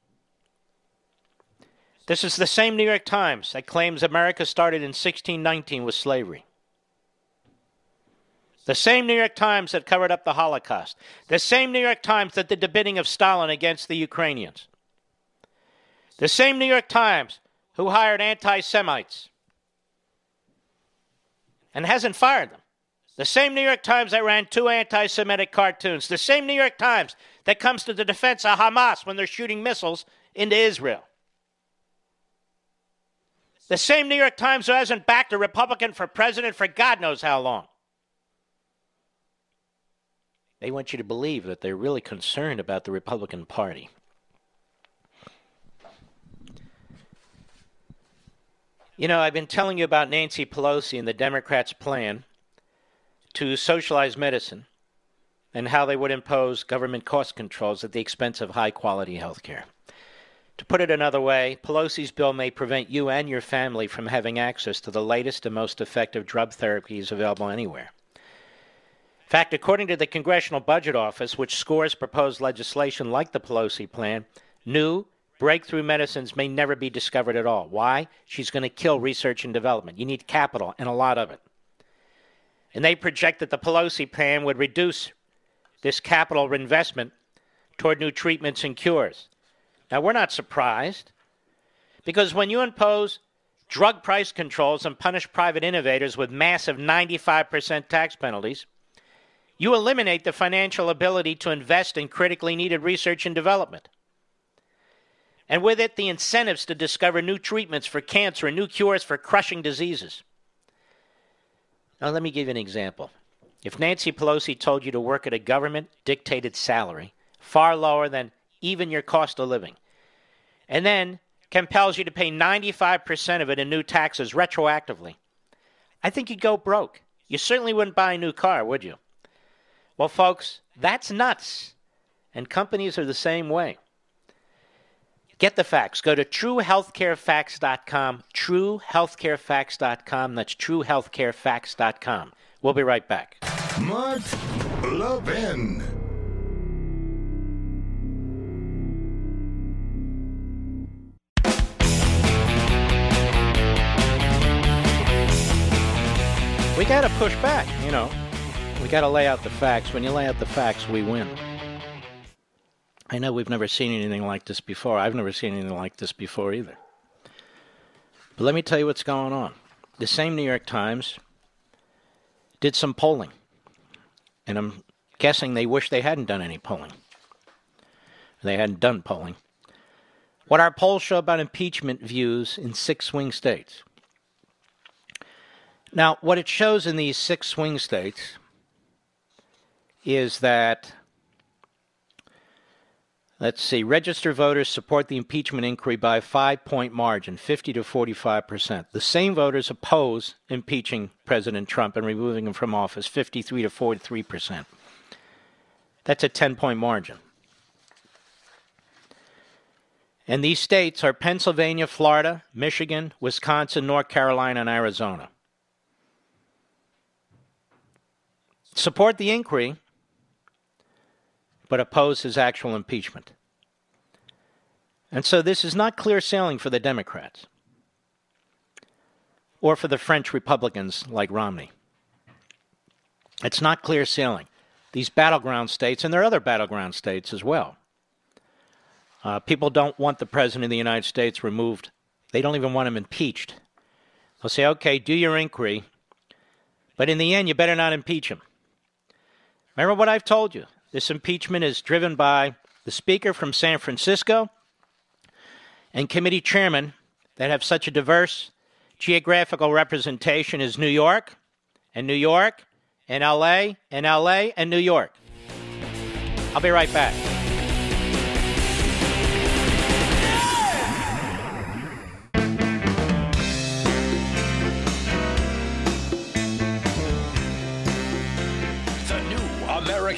This is the same New York Times that claims America started in 1619 with slavery. The same New York Times that covered up the Holocaust. The same New York Times that did the bidding of Stalin against the Ukrainians. The same New York Times who hired anti Semites and hasn't fired them. The same New York Times that ran two anti Semitic cartoons. The same New York Times that comes to the defense of Hamas when they're shooting missiles into Israel. The same New York Times who hasn't backed a Republican for president for God knows how long. They want you to believe that they're really concerned about the Republican Party. You know, I've been telling you about Nancy Pelosi and the Democrats' plan to socialize medicine and how they would impose government cost controls at the expense of high quality health care. To put it another way, Pelosi's bill may prevent you and your family from having access to the latest and most effective drug therapies available anywhere. In fact, according to the Congressional Budget Office, which scores proposed legislation like the Pelosi plan, new breakthrough medicines may never be discovered at all. Why? She's going to kill research and development. You need capital and a lot of it. And they project that the Pelosi plan would reduce this capital investment toward new treatments and cures. Now, we're not surprised because when you impose drug price controls and punish private innovators with massive 95% tax penalties, you eliminate the financial ability to invest in critically needed research and development. And with it, the incentives to discover new treatments for cancer and new cures for crushing diseases. Now, let me give you an example. If Nancy Pelosi told you to work at a government dictated salary, far lower than even your cost of living, and then compels you to pay 95% of it in new taxes retroactively. I think you'd go broke. You certainly wouldn't buy a new car, would you? Well, folks, that's nuts. And companies are the same way. Get the facts. Go to truehealthcarefacts.com. Truehealthcarefacts.com. That's truehealthcarefacts.com. We'll be right back. Mark Levin. We got to push back, you know. We got to lay out the facts. When you lay out the facts, we win. I know we've never seen anything like this before. I've never seen anything like this before either. But let me tell you what's going on. The same New York Times did some polling. And I'm guessing they wish they hadn't done any polling. They hadn't done polling. What our polls show about impeachment views in six swing states. Now, what it shows in these six swing states is that, let's see, registered voters support the impeachment inquiry by a five point margin, 50 to 45 percent. The same voters oppose impeaching President Trump and removing him from office, 53 to 43 percent. That's a 10 point margin. And these states are Pennsylvania, Florida, Michigan, Wisconsin, North Carolina, and Arizona. support the inquiry, but oppose his actual impeachment. And so this is not clear sailing for the Democrats or for the French Republicans like Romney. It's not clear sailing. These battleground states, and there are other battleground states as well. Uh, people don't want the President of the United States removed. They don't even want him impeached. They'll say, okay, do your inquiry, but in the end, you better not impeach him. Remember what I've told you. This impeachment is driven by the Speaker from San Francisco and committee chairmen that have such a diverse geographical representation as New York and New York and LA and LA and New York. I'll be right back.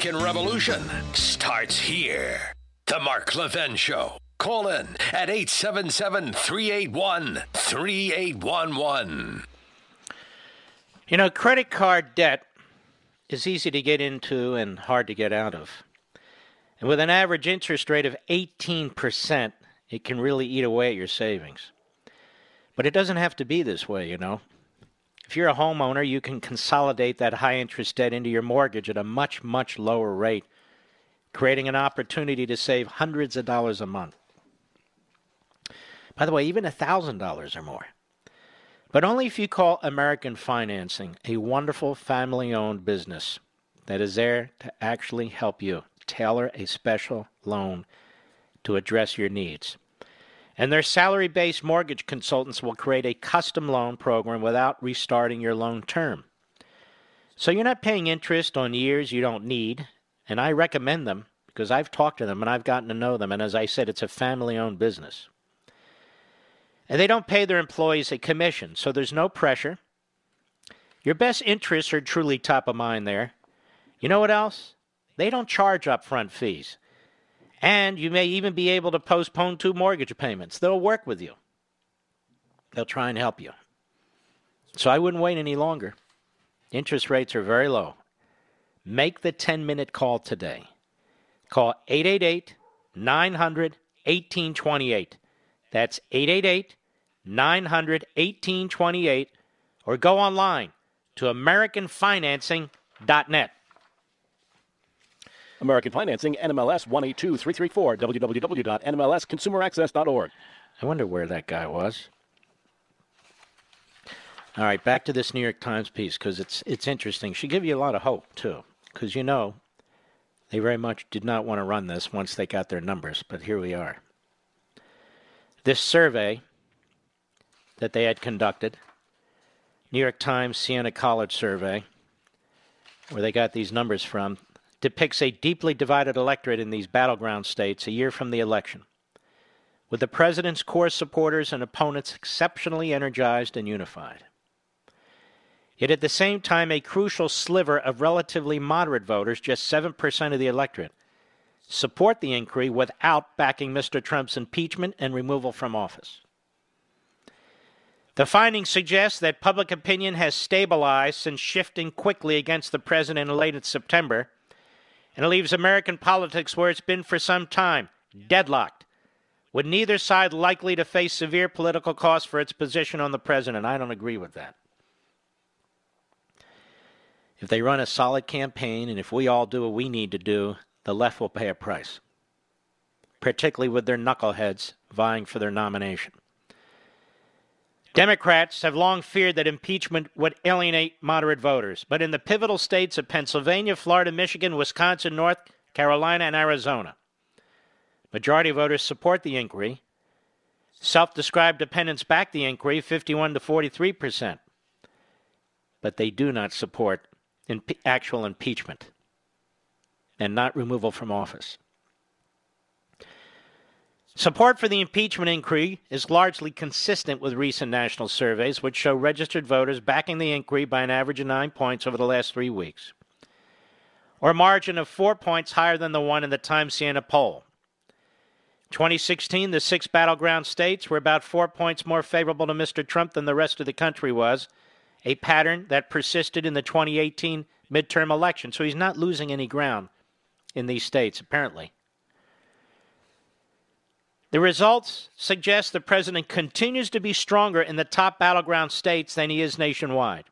American Revolution starts here. The Mark Levin Show. Call in at 877 381 3811. You know, credit card debt is easy to get into and hard to get out of. And with an average interest rate of 18%, it can really eat away at your savings. But it doesn't have to be this way, you know. If you're a homeowner, you can consolidate that high interest debt into your mortgage at a much, much lower rate, creating an opportunity to save hundreds of dollars a month. By the way, even $1,000 or more. But only if you call American Financing a wonderful family owned business that is there to actually help you tailor a special loan to address your needs. And their salary based mortgage consultants will create a custom loan program without restarting your loan term. So you're not paying interest on years you don't need, and I recommend them because I've talked to them and I've gotten to know them. And as I said, it's a family owned business. And they don't pay their employees a commission, so there's no pressure. Your best interests are truly top of mind there. You know what else? They don't charge upfront fees. And you may even be able to postpone two mortgage payments. They'll work with you, they'll try and help you. So I wouldn't wait any longer. Interest rates are very low. Make the 10 minute call today. Call 888 900 1828. That's 888 900 1828. Or go online to AmericanFinancing.net. American Financing, NMLS 182334, www.nmlsconsumeraccess.org. I wonder where that guy was. All right, back to this New York Times piece because it's it's interesting. Should give you a lot of hope too, because you know they very much did not want to run this once they got their numbers, but here we are. This survey that they had conducted, New York Times Siena College survey, where they got these numbers from, depicts a deeply divided electorate in these battleground states a year from the election, with the president's core supporters and opponents exceptionally energized and unified. Yet at the same time, a crucial sliver of relatively moderate voters, just 7% of the electorate, support the inquiry without backing Mr. Trump's impeachment and removal from office. The findings suggest that public opinion has stabilized since shifting quickly against the president in late September, and it leaves American politics where it's been for some time deadlocked, with neither side likely to face severe political costs for its position on the president. I don't agree with that. If they run a solid campaign and if we all do what we need to do, the left will pay a price, particularly with their knuckleheads vying for their nomination. Democrats have long feared that impeachment would alienate moderate voters, but in the pivotal states of Pennsylvania, Florida, Michigan, Wisconsin, North Carolina, and Arizona, majority voters support the inquiry. Self described dependents back the inquiry, 51 to 43 percent, but they do not support impe- actual impeachment and not removal from office. Support for the impeachment inquiry is largely consistent with recent national surveys, which show registered voters backing the inquiry by an average of nine points over the last three weeks, or a margin of four points higher than the one in the Times Siena poll. 2016, the six battleground states were about four points more favorable to Mr. Trump than the rest of the country was, a pattern that persisted in the 2018 midterm election. So he's not losing any ground in these states, apparently. The results suggest the president continues to be stronger in the top battleground states than he is nationwide.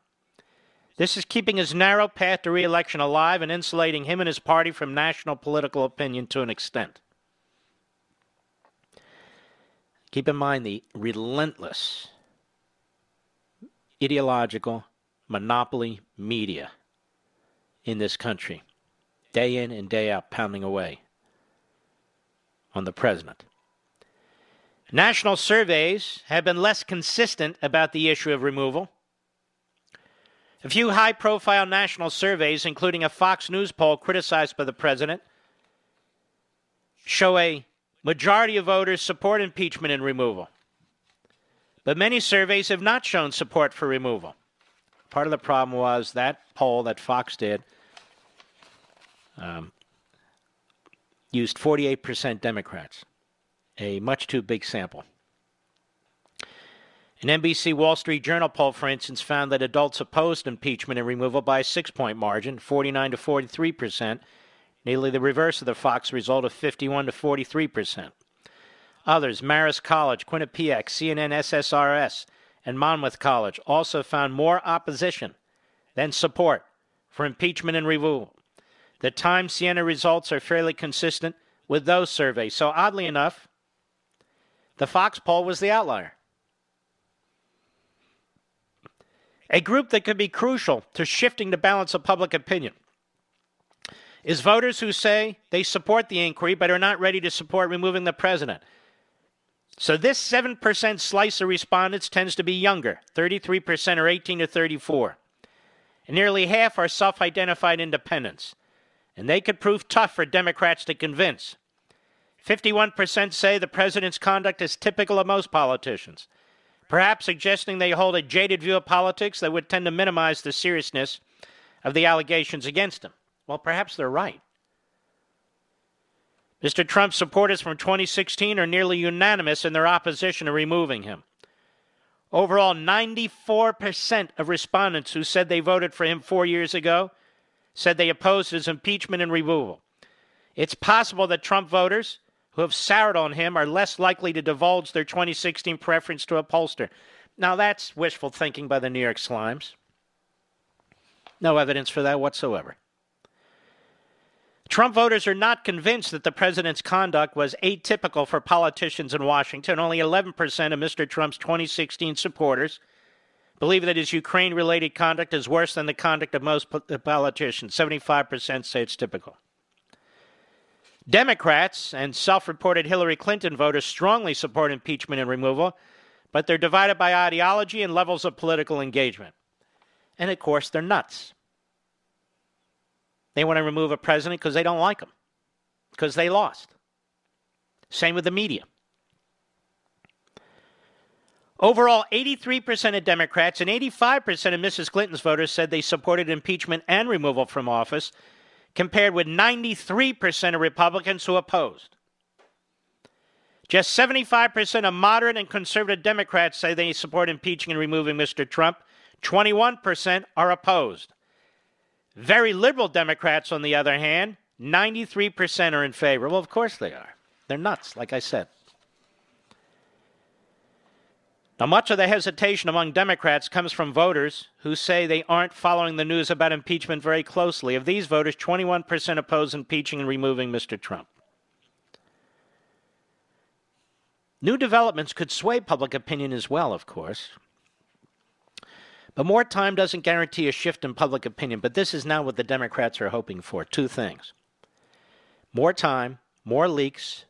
This is keeping his narrow path to reelection alive and insulating him and his party from national political opinion to an extent. Keep in mind the relentless ideological monopoly media in this country, day in and day out, pounding away on the president. National surveys have been less consistent about the issue of removal. A few high profile national surveys, including a Fox News poll criticized by the president, show a majority of voters support impeachment and removal. But many surveys have not shown support for removal. Part of the problem was that poll that Fox did um, used 48% Democrats a much too big sample. An NBC Wall Street Journal poll, for instance, found that adults opposed impeachment and removal by a six point margin, 49 to 43 percent, nearly the reverse of the Fox result of 51 to 43 percent. Others, Marist College, Quinnipiac, CNN SSRS, and Monmouth College, also found more opposition than support for impeachment and removal. The Times Siena results are fairly consistent with those surveys. So, oddly enough, the Fox poll was the outlier. A group that could be crucial to shifting the balance of public opinion is voters who say they support the inquiry but are not ready to support removing the president. So this 7% slice of respondents tends to be younger, 33% are 18 to 34. And nearly half are self identified independents. And they could prove tough for Democrats to convince. 51% say the president's conduct is typical of most politicians, perhaps suggesting they hold a jaded view of politics that would tend to minimize the seriousness of the allegations against him. Well, perhaps they're right. Mr. Trump's supporters from 2016 are nearly unanimous in their opposition to removing him. Overall, 94% of respondents who said they voted for him four years ago said they opposed his impeachment and removal. It's possible that Trump voters who have soured on him are less likely to divulge their 2016 preference to a pollster. Now, that's wishful thinking by the New York Slimes. No evidence for that whatsoever. Trump voters are not convinced that the president's conduct was atypical for politicians in Washington. Only 11% of Mr. Trump's 2016 supporters believe that his Ukraine related conduct is worse than the conduct of most politicians. 75% say it's typical. Democrats and self reported Hillary Clinton voters strongly support impeachment and removal, but they're divided by ideology and levels of political engagement. And of course, they're nuts. They want to remove a president because they don't like him, because they lost. Same with the media. Overall, 83% of Democrats and 85% of Mrs. Clinton's voters said they supported impeachment and removal from office compared with 93% of Republicans who opposed. Just 75% of moderate and conservative Democrats say they support impeaching and removing Mr. Trump. 21% are opposed. Very liberal Democrats, on the other hand, 93% are in favor. Well, of course they are. They're nuts, like I said. Now, much of the hesitation among Democrats comes from voters who say they aren't following the news about impeachment very closely. Of these voters, 21% oppose impeaching and removing Mr. Trump. New developments could sway public opinion as well, of course. But more time doesn't guarantee a shift in public opinion. But this is now what the Democrats are hoping for two things more time, more leaks,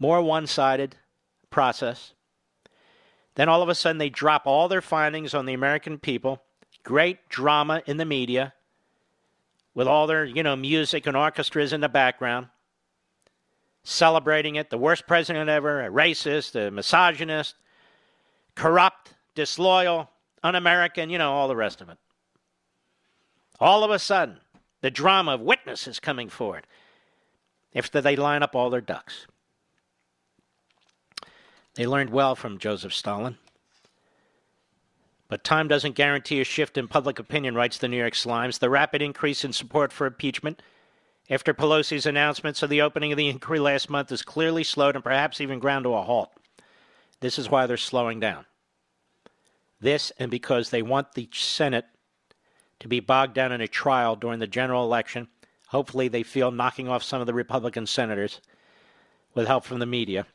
more one sided process. Then all of a sudden they drop all their findings on the American people. Great drama in the media with all their, you know, music and orchestras in the background, celebrating it. The worst president ever, a racist, a misogynist, corrupt, disloyal, un American, you know, all the rest of it. All of a sudden, the drama of witnesses coming forward after they line up all their ducks. They learned well from Joseph Stalin. But time doesn't guarantee a shift in public opinion, writes the New York Slimes. The rapid increase in support for impeachment after Pelosi's announcements of the opening of the inquiry last month is clearly slowed and perhaps even ground to a halt. This is why they're slowing down. This and because they want the Senate to be bogged down in a trial during the general election. Hopefully, they feel knocking off some of the Republican senators with help from the media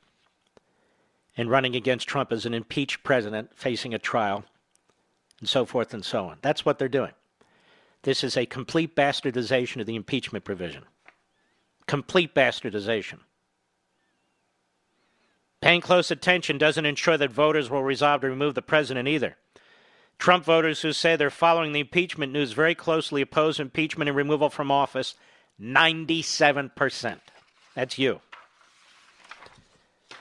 and running against Trump as an impeached president facing a trial and so forth and so on. That's what they're doing. This is a complete bastardization of the impeachment provision. Complete bastardization. Paying close attention doesn't ensure that voters will resolve to remove the president either. Trump voters who say they're following the impeachment news very closely oppose impeachment and removal from office 97%. That's you.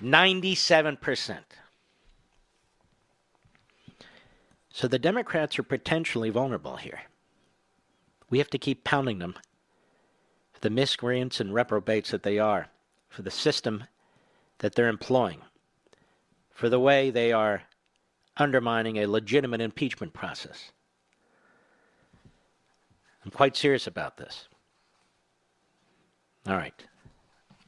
97%. So the Democrats are potentially vulnerable here. We have to keep pounding them for the miscreants and reprobates that they are, for the system that they're employing, for the way they are undermining a legitimate impeachment process. I'm quite serious about this. All right.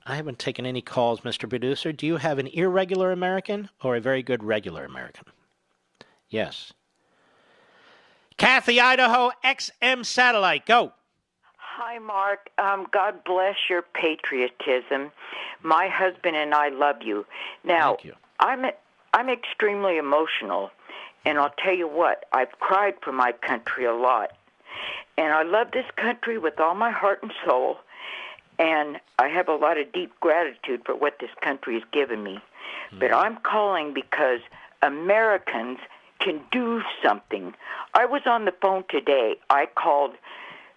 I haven't taken any calls, Mr. Producer. Do you have an irregular American or a very good regular American? Yes. Kathy, Idaho, XM Satellite, go. Hi, Mark. Um, God bless your patriotism. My husband and I love you. Now, you. I'm I'm extremely emotional, and I'll tell you what. I've cried for my country a lot, and I love this country with all my heart and soul. And I have a lot of deep gratitude for what this country has given me. But hmm. I'm calling because Americans can do something. I was on the phone today. I called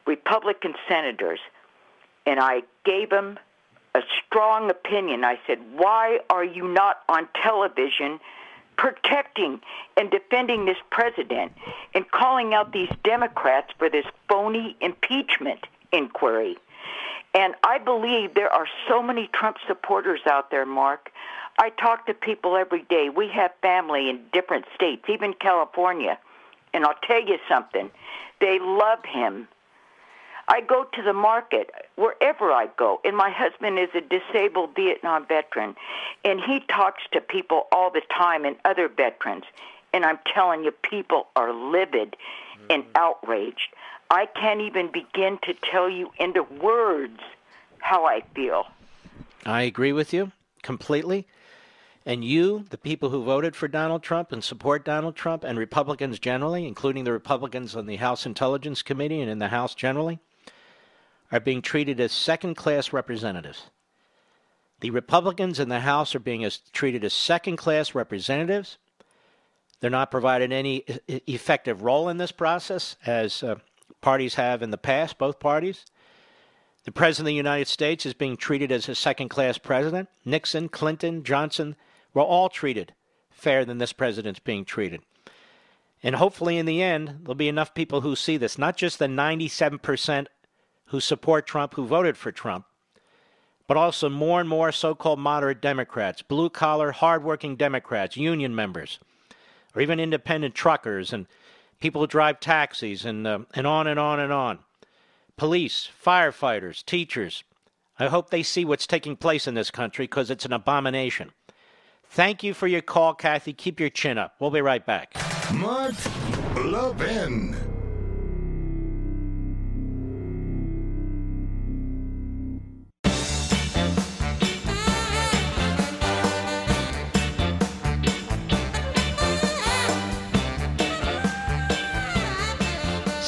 Republican senators and I gave them a strong opinion. I said, Why are you not on television protecting and defending this president and calling out these Democrats for this phony impeachment inquiry? And I believe there are so many Trump supporters out there, Mark. I talk to people every day. We have family in different states, even California. And I'll tell you something they love him. I go to the market wherever I go, and my husband is a disabled Vietnam veteran, and he talks to people all the time and other veterans. And I'm telling you, people are livid and mm. outraged. I can't even begin to tell you into words how I feel. I agree with you completely. And you, the people who voted for Donald Trump and support Donald Trump, and Republicans generally, including the Republicans on the House Intelligence Committee and in the House generally, are being treated as second class representatives. The Republicans in the House are being as, treated as second class representatives. They're not provided any effective role in this process, as uh, parties have in the past, both parties. The President of the United States is being treated as a second class president. Nixon, Clinton, Johnson were all treated fairer than this president's being treated. And hopefully, in the end, there'll be enough people who see this, not just the 97% who support Trump, who voted for Trump, but also more and more so called moderate Democrats, blue collar, hardworking Democrats, union members, or even independent truckers and people who drive taxis, and, uh, and on and on and on. Police, firefighters, teachers. I hope they see what's taking place in this country because it's an abomination. Thank you for your call, Kathy. Keep your chin up. We'll be right back. Mark Levin.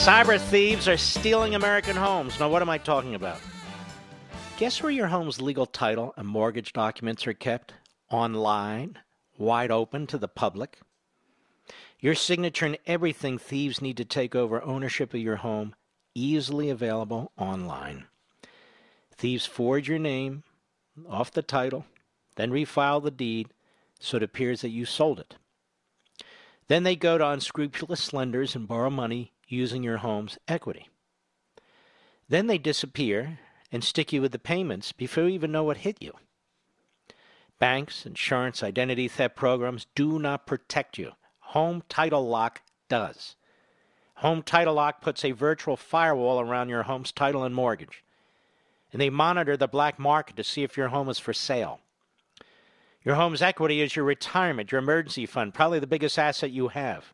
Cyber thieves are stealing American homes. Now, what am I talking about? Guess where your home's legal title and mortgage documents are kept? Online, wide open to the public. Your signature and everything thieves need to take over ownership of your home, easily available online. Thieves forge your name off the title, then refile the deed so it appears that you sold it. Then they go to unscrupulous lenders and borrow money using your home's equity. Then they disappear and stick you with the payments before you even know what hit you. Banks, insurance, identity theft programs do not protect you. Home Title Lock does. Home Title Lock puts a virtual firewall around your home's title and mortgage. And they monitor the black market to see if your home is for sale. Your home's equity is your retirement, your emergency fund, probably the biggest asset you have.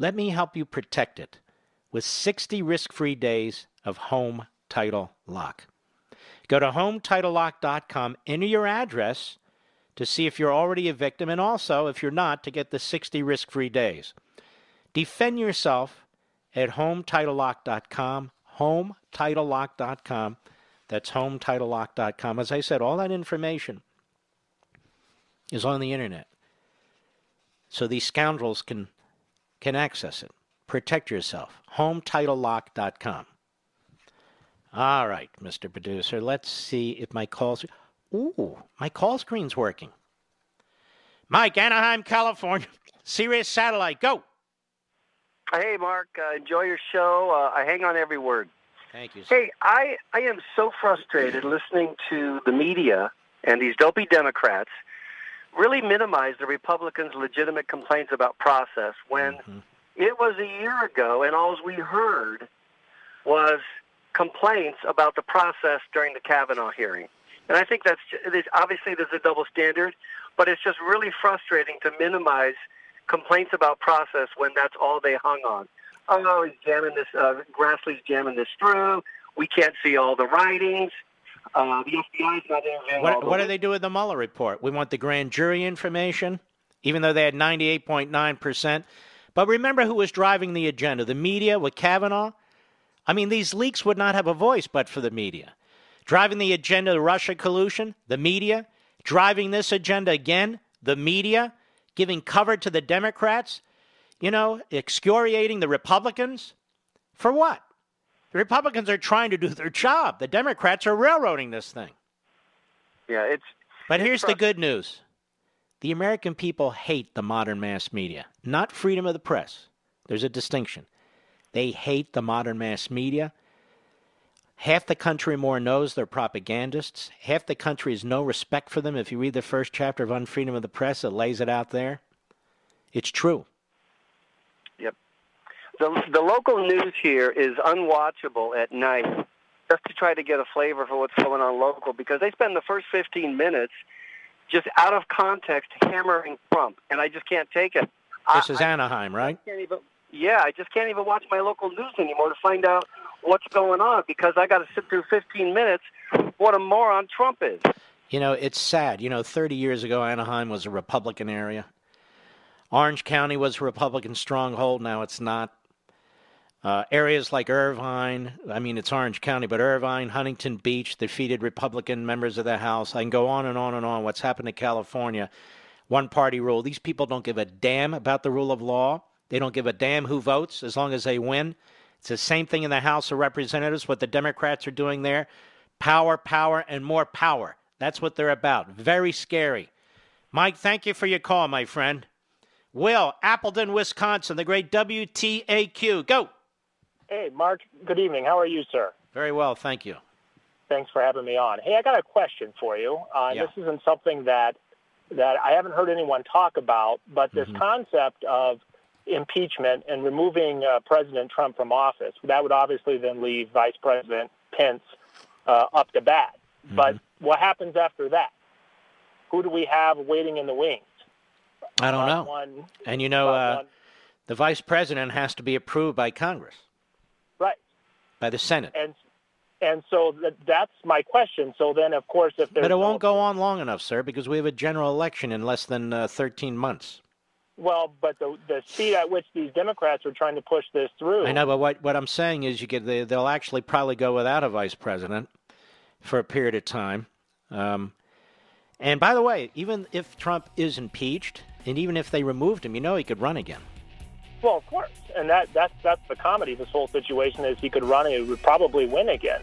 Let me help you protect it with 60 risk free days of Home Title Lock. Go to HomeTitleLock.com, enter your address to see if you're already a victim, and also, if you're not, to get the 60 risk free days. Defend yourself at HomeTitleLock.com, HomeTitleLock.com. That's HomeTitleLock.com. As I said, all that information is on the internet. So these scoundrels can can access it. Protect yourself. HomeTitleLock.com. All right, Mr. Producer, let's see if my calls. Ooh, my call screen's working. Mike, Anaheim, California. Sirius Satellite, go. Hey, Mark. Uh, enjoy your show. Uh, I hang on every word. Thank you. Sir. Hey, I, I am so frustrated listening to the media and these dopey Democrats really minimize the Republicans' legitimate complaints about process when mm-hmm. it was a year ago and all we heard was complaints about the process during the Kavanaugh hearing. And I think that's obviously there's a double standard, but it's just really frustrating to minimize complaints about process when that's all they hung on. Oh, he's jamming this. Uh, Grassley's jamming this through. We can't see all the writings. Uh, the FBI's not interviewing. What, what do they do with the Mueller report? We want the grand jury information, even though they had 98.9%. But remember who was driving the agenda? The media with Kavanaugh? I mean, these leaks would not have a voice but for the media. Driving the agenda, the Russia collusion, the media. Driving this agenda again, the media. Giving cover to the Democrats. You know, excoriating the Republicans. For what? The Republicans are trying to do their job. The Democrats are railroading this thing. Yeah, it's. But it's here's the good news the American people hate the modern mass media, not freedom of the press. There's a distinction. They hate the modern mass media. Half the country more knows they're propagandists. Half the country has no respect for them. If you read the first chapter of Unfreedom of the Press, it lays it out there. It's true the the local news here is unwatchable at night just to try to get a flavor for what's going on local because they spend the first 15 minutes just out of context hammering Trump, and I just can't take it. This I, is Anaheim, right? Even, yeah, I just can't even watch my local news anymore to find out what's going on because I got to sit through 15 minutes. What a moron Trump is. You know, it's sad. You know, 30 years ago, Anaheim was a Republican area. Orange County was a Republican stronghold. Now it's not. Uh, areas like Irvine, I mean, it's Orange County, but Irvine, Huntington Beach defeated Republican members of the House. I can go on and on and on. What's happened to California? One party rule. These people don't give a damn about the rule of law. They don't give a damn who votes as long as they win. It's the same thing in the House of Representatives, what the Democrats are doing there. Power, power, and more power. That's what they're about. Very scary. Mike, thank you for your call, my friend. Will, Appleton, Wisconsin, the great WTAQ. Go. Hey, Mark. Good evening. How are you, sir? Very well, thank you. Thanks for having me on. Hey, I got a question for you. Uh, Yeah. This isn't something that that I haven't heard anyone talk about, but this Mm-hmm. concept of impeachment and removing uh, President Trump from office, that would obviously then leave Vice President Pence uh, up to bat. Mm-hmm. But what happens after that? Who do we have waiting in the wings? I don't know. One, And you know, uh, one- the vice president has to be approved by Congress. By the Senate. And and so that, that's my question. So then, of course, if there's But it won't go on long enough, sir, because we have a general election in less than uh, 13 months. Well, but the the speed at which these Democrats are trying to push this through. I know, but what, what I'm saying is you get they, they'll actually probably go without a vice president for a period of time. Um, and by the way, even if Trump is impeached, and even if they removed him, you know he could run again. Well, of course, and that that's that's the comedy. This whole situation is he could run and he would probably win again.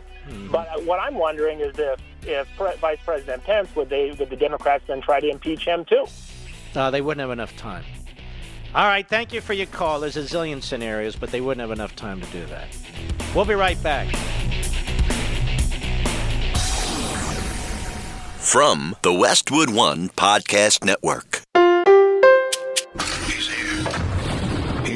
But uh, what I'm wondering is if if Pre- Vice President Pence would they would the Democrats then try to impeach him too? Uh, they wouldn't have enough time. All right, thank you for your call. There's a zillion scenarios, but they wouldn't have enough time to do that. We'll be right back. From the Westwood One Podcast Network.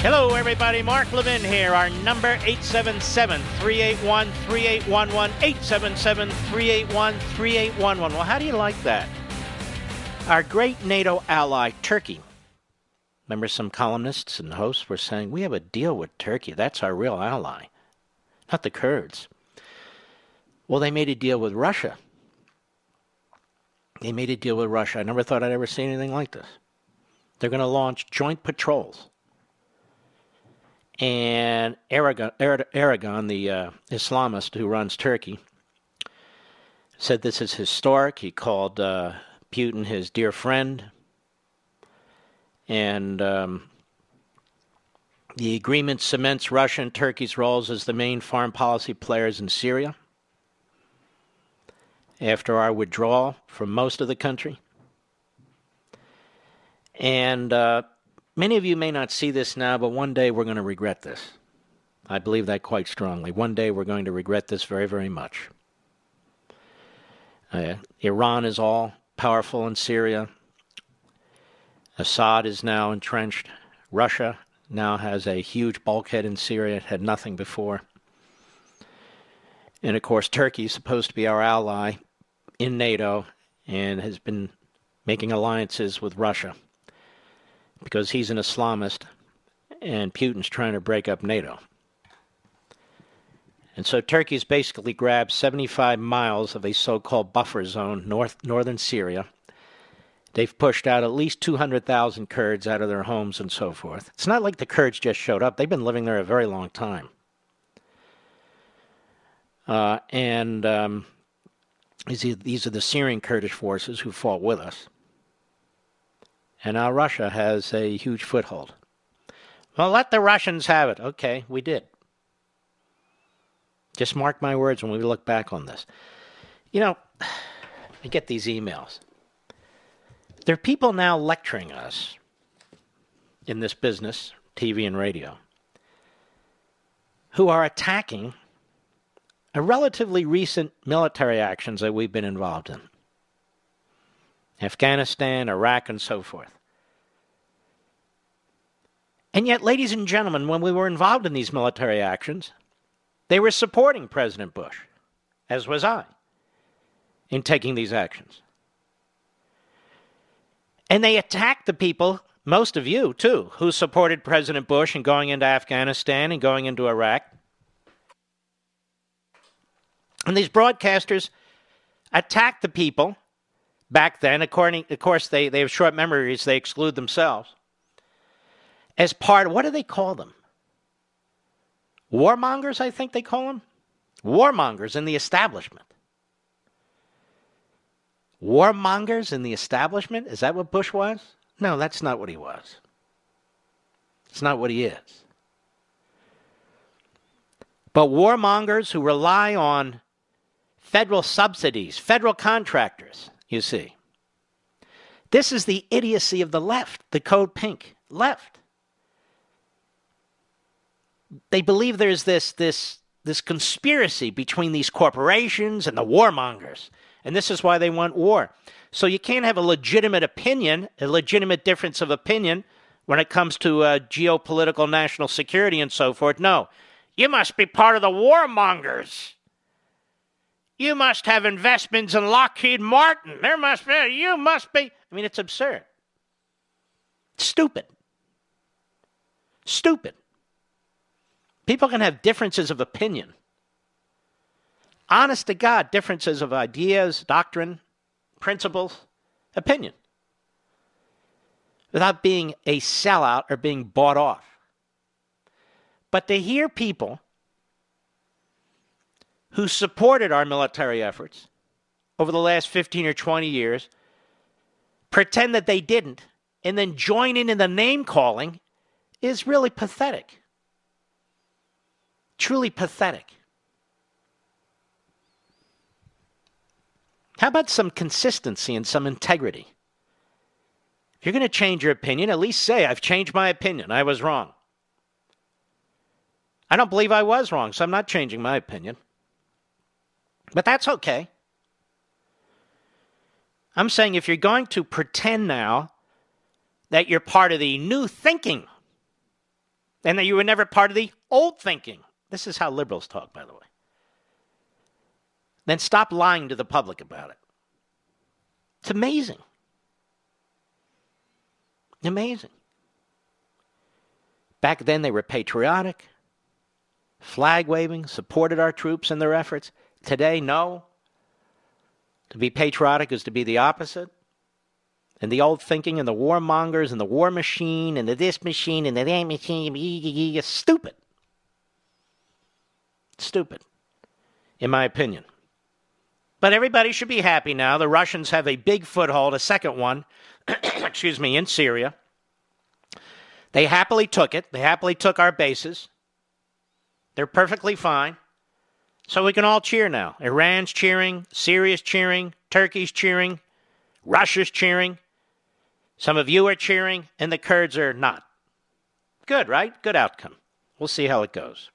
Hello, everybody. Mark Levin here. Our number 877 381 3811. 877 381 3811. Well, how do you like that? Our great NATO ally, Turkey. Remember, some columnists and hosts were saying, We have a deal with Turkey. That's our real ally, not the Kurds. Well, they made a deal with Russia. They made a deal with Russia. I never thought I'd ever see anything like this. They're going to launch joint patrols and Erdogan, Erdogan the uh, Islamist who runs Turkey, said this is historic. He called uh, Putin his dear friend. And um, the agreement cements Russia and Turkey's roles as the main foreign policy players in Syria after our withdrawal from most of the country. And uh, Many of you may not see this now, but one day we're going to regret this. I believe that quite strongly. One day we're going to regret this very, very much. Uh, Iran is all powerful in Syria. Assad is now entrenched. Russia now has a huge bulkhead in Syria. It had nothing before. And of course, Turkey is supposed to be our ally in NATO and has been making alliances with Russia because he's an Islamist and Putin's trying to break up NATO. And so Turkey's basically grabbed 75 miles of a so called buffer zone north northern Syria. They've pushed out at least 200,000 Kurds out of their homes and so forth. It's not like the Kurds just showed up, they've been living there a very long time. Uh, and um, these are- these are the Syrian Kurdish forces who fought with us. And now Russia has a huge foothold. Well, let the Russians have it. Okay, we did. Just mark my words when we look back on this. You know, (sighs) I get these emails. There are people now lecturing us in this business, TV and radio, who are attacking a relatively recent military actions that we've been involved in. Afghanistan, Iraq, and so forth. And yet, ladies and gentlemen, when we were involved in these military actions, they were supporting President Bush, as was I, in taking these actions. And they attacked the people, most of you too, who supported President Bush in going into Afghanistan and going into Iraq. And these broadcasters attacked the people back then. According, of course, they, they have short memories, they exclude themselves. As part, what do they call them? Warmongers, I think they call them. Warmongers in the establishment. Warmongers in the establishment? Is that what Bush was? No, that's not what he was. It's not what he is. But warmongers who rely on federal subsidies, federal contractors, you see. This is the idiocy of the left, the code pink left. They believe there's this this this conspiracy between these corporations and the warmongers. And this is why they want war. So you can't have a legitimate opinion, a legitimate difference of opinion when it comes to uh, geopolitical national security and so forth. No, you must be part of the warmongers. You must have investments in Lockheed Martin. There must be, you must be. I mean, it's absurd. Stupid. Stupid. People can have differences of opinion. Honest to God, differences of ideas, doctrine, principles, opinion. Without being a sellout or being bought off. But to hear people who supported our military efforts over the last 15 or 20 years pretend that they didn't and then join in in the name calling is really pathetic. Truly pathetic. How about some consistency and some integrity? If you're going to change your opinion, at least say, I've changed my opinion. I was wrong. I don't believe I was wrong, so I'm not changing my opinion. But that's okay. I'm saying if you're going to pretend now that you're part of the new thinking and that you were never part of the old thinking, this is how liberals talk, by the way, then stop lying to the public about it. It's amazing. Amazing. Back then, they were patriotic, flag waving, supported our troops in their efforts. Today, no. To be patriotic is to be the opposite. And the old thinking and the warmongers and the war machine and the this machine and the that machine is stupid. Stupid, in my opinion. But everybody should be happy now. The Russians have a big foothold, a second one, (clears throat) excuse me, in Syria. They happily took it. They happily took our bases. They're perfectly fine. So we can all cheer now. Iran's cheering, Syria's cheering, Turkey's cheering, Russia's cheering. Some of you are cheering, and the Kurds are not. Good, right? Good outcome. We'll see how it goes.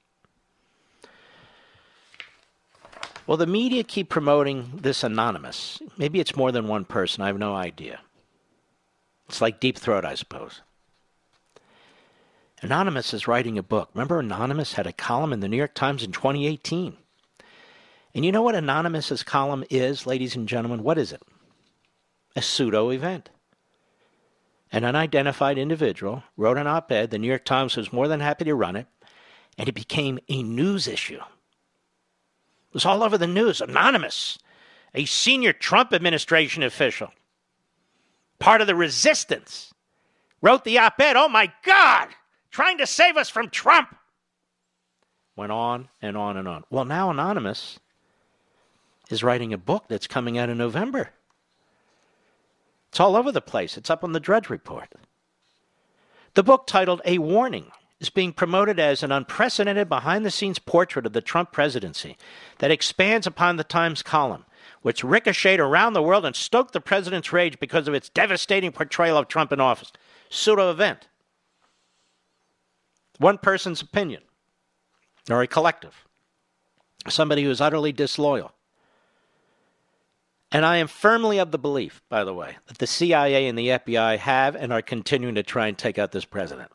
Well, the media keep promoting this anonymous. Maybe it's more than one person. I have no idea. It's like Deep Throat, I suppose. Anonymous is writing a book. Remember, Anonymous had a column in the New York Times in 2018. And you know what Anonymous's column is, ladies and gentlemen? What is it? A pseudo event. An unidentified individual wrote an op ed. The New York Times was more than happy to run it, and it became a news issue. It was all over the news. Anonymous, a senior Trump administration official, part of the resistance, wrote the op ed. Oh my God, trying to save us from Trump. Went on and on and on. Well, now Anonymous is writing a book that's coming out in November. It's all over the place. It's up on the Drudge Report. The book, titled A Warning, is being promoted as an unprecedented behind the scenes portrait of the Trump presidency that expands upon the Times column, which ricocheted around the world and stoked the president's rage because of its devastating portrayal of Trump in office. Pseudo event. One person's opinion, or a collective. Somebody who is utterly disloyal. And I am firmly of the belief, by the way, that the CIA and the FBI have and are continuing to try and take out this president.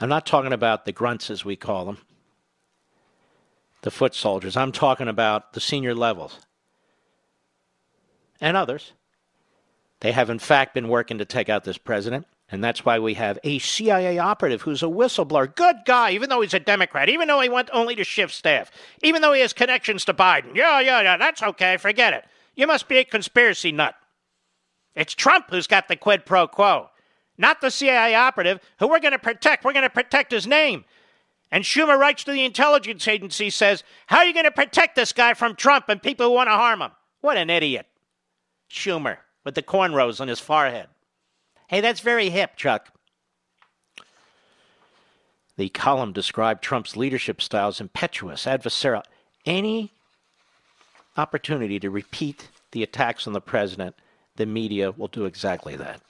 I'm not talking about the grunts, as we call them, the foot soldiers. I'm talking about the senior levels and others. They have, in fact, been working to take out this president. And that's why we have a CIA operative who's a whistleblower. Good guy, even though he's a Democrat, even though he went only to Schiff staff, even though he has connections to Biden. Yeah, yeah, yeah, that's okay. Forget it. You must be a conspiracy nut. It's Trump who's got the quid pro quo, not the CIA operative who we're going to protect. We're going to protect his name. And Schumer writes to the intelligence agency, says, How are you going to protect this guy from Trump and people who want to harm him? What an idiot. Schumer with the cornrows on his forehead. Hey, that's very hip, Chuck. The column described Trump's leadership style as impetuous, adversarial. Any opportunity to repeat the attacks on the president, the media will do exactly that.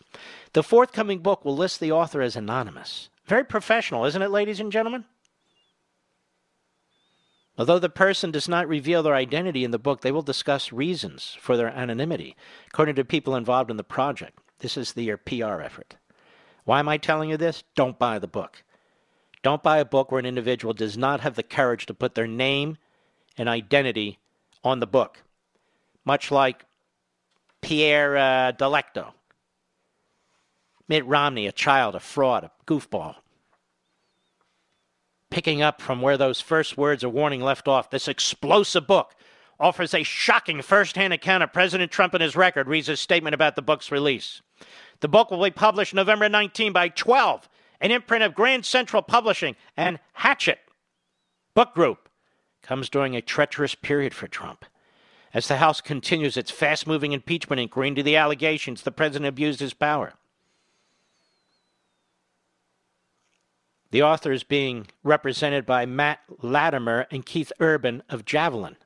The forthcoming book will list the author as anonymous. Very professional, isn't it, ladies and gentlemen? Although the person does not reveal their identity in the book, they will discuss reasons for their anonymity, according to people involved in the project. This is their PR effort. Why am I telling you this? Don't buy the book. Don't buy a book where an individual does not have the courage to put their name and identity on the book. Much like Pierre uh, Delecto, Mitt Romney, a child, a fraud, a goofball. Picking up from where those first words of warning left off, this explosive book offers a shocking first hand account of President Trump and his record, reads a statement about the book's release. The book will be published November 19 by 12, an imprint of Grand Central Publishing and Hachette Book Group. Comes during a treacherous period for Trump. As the House continues its fast moving impeachment inquiry into the allegations the president abused his power. The author is being represented by Matt Latimer and Keith Urbahn of Javelin.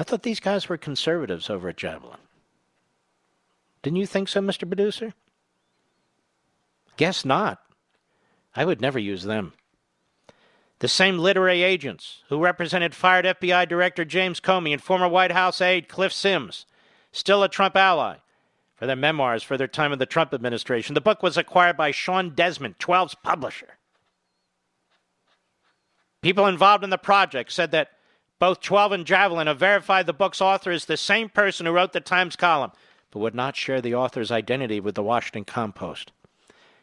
I thought these guys were conservatives over at Javelin. Didn't you think so, Mr. Producer? Guess not. I would never use them. The same literary agents who represented fired FBI Director James Comey and former White House aide Cliff Sims, still a Trump ally, for their memoirs for their time in the Trump administration. The book was acquired by Sean Desmond, 12's publisher. People involved in the project said that both 12 and Javelin have verified the book's author is the same person who wrote the Times column, but would not share the author's identity with the Washington Compost.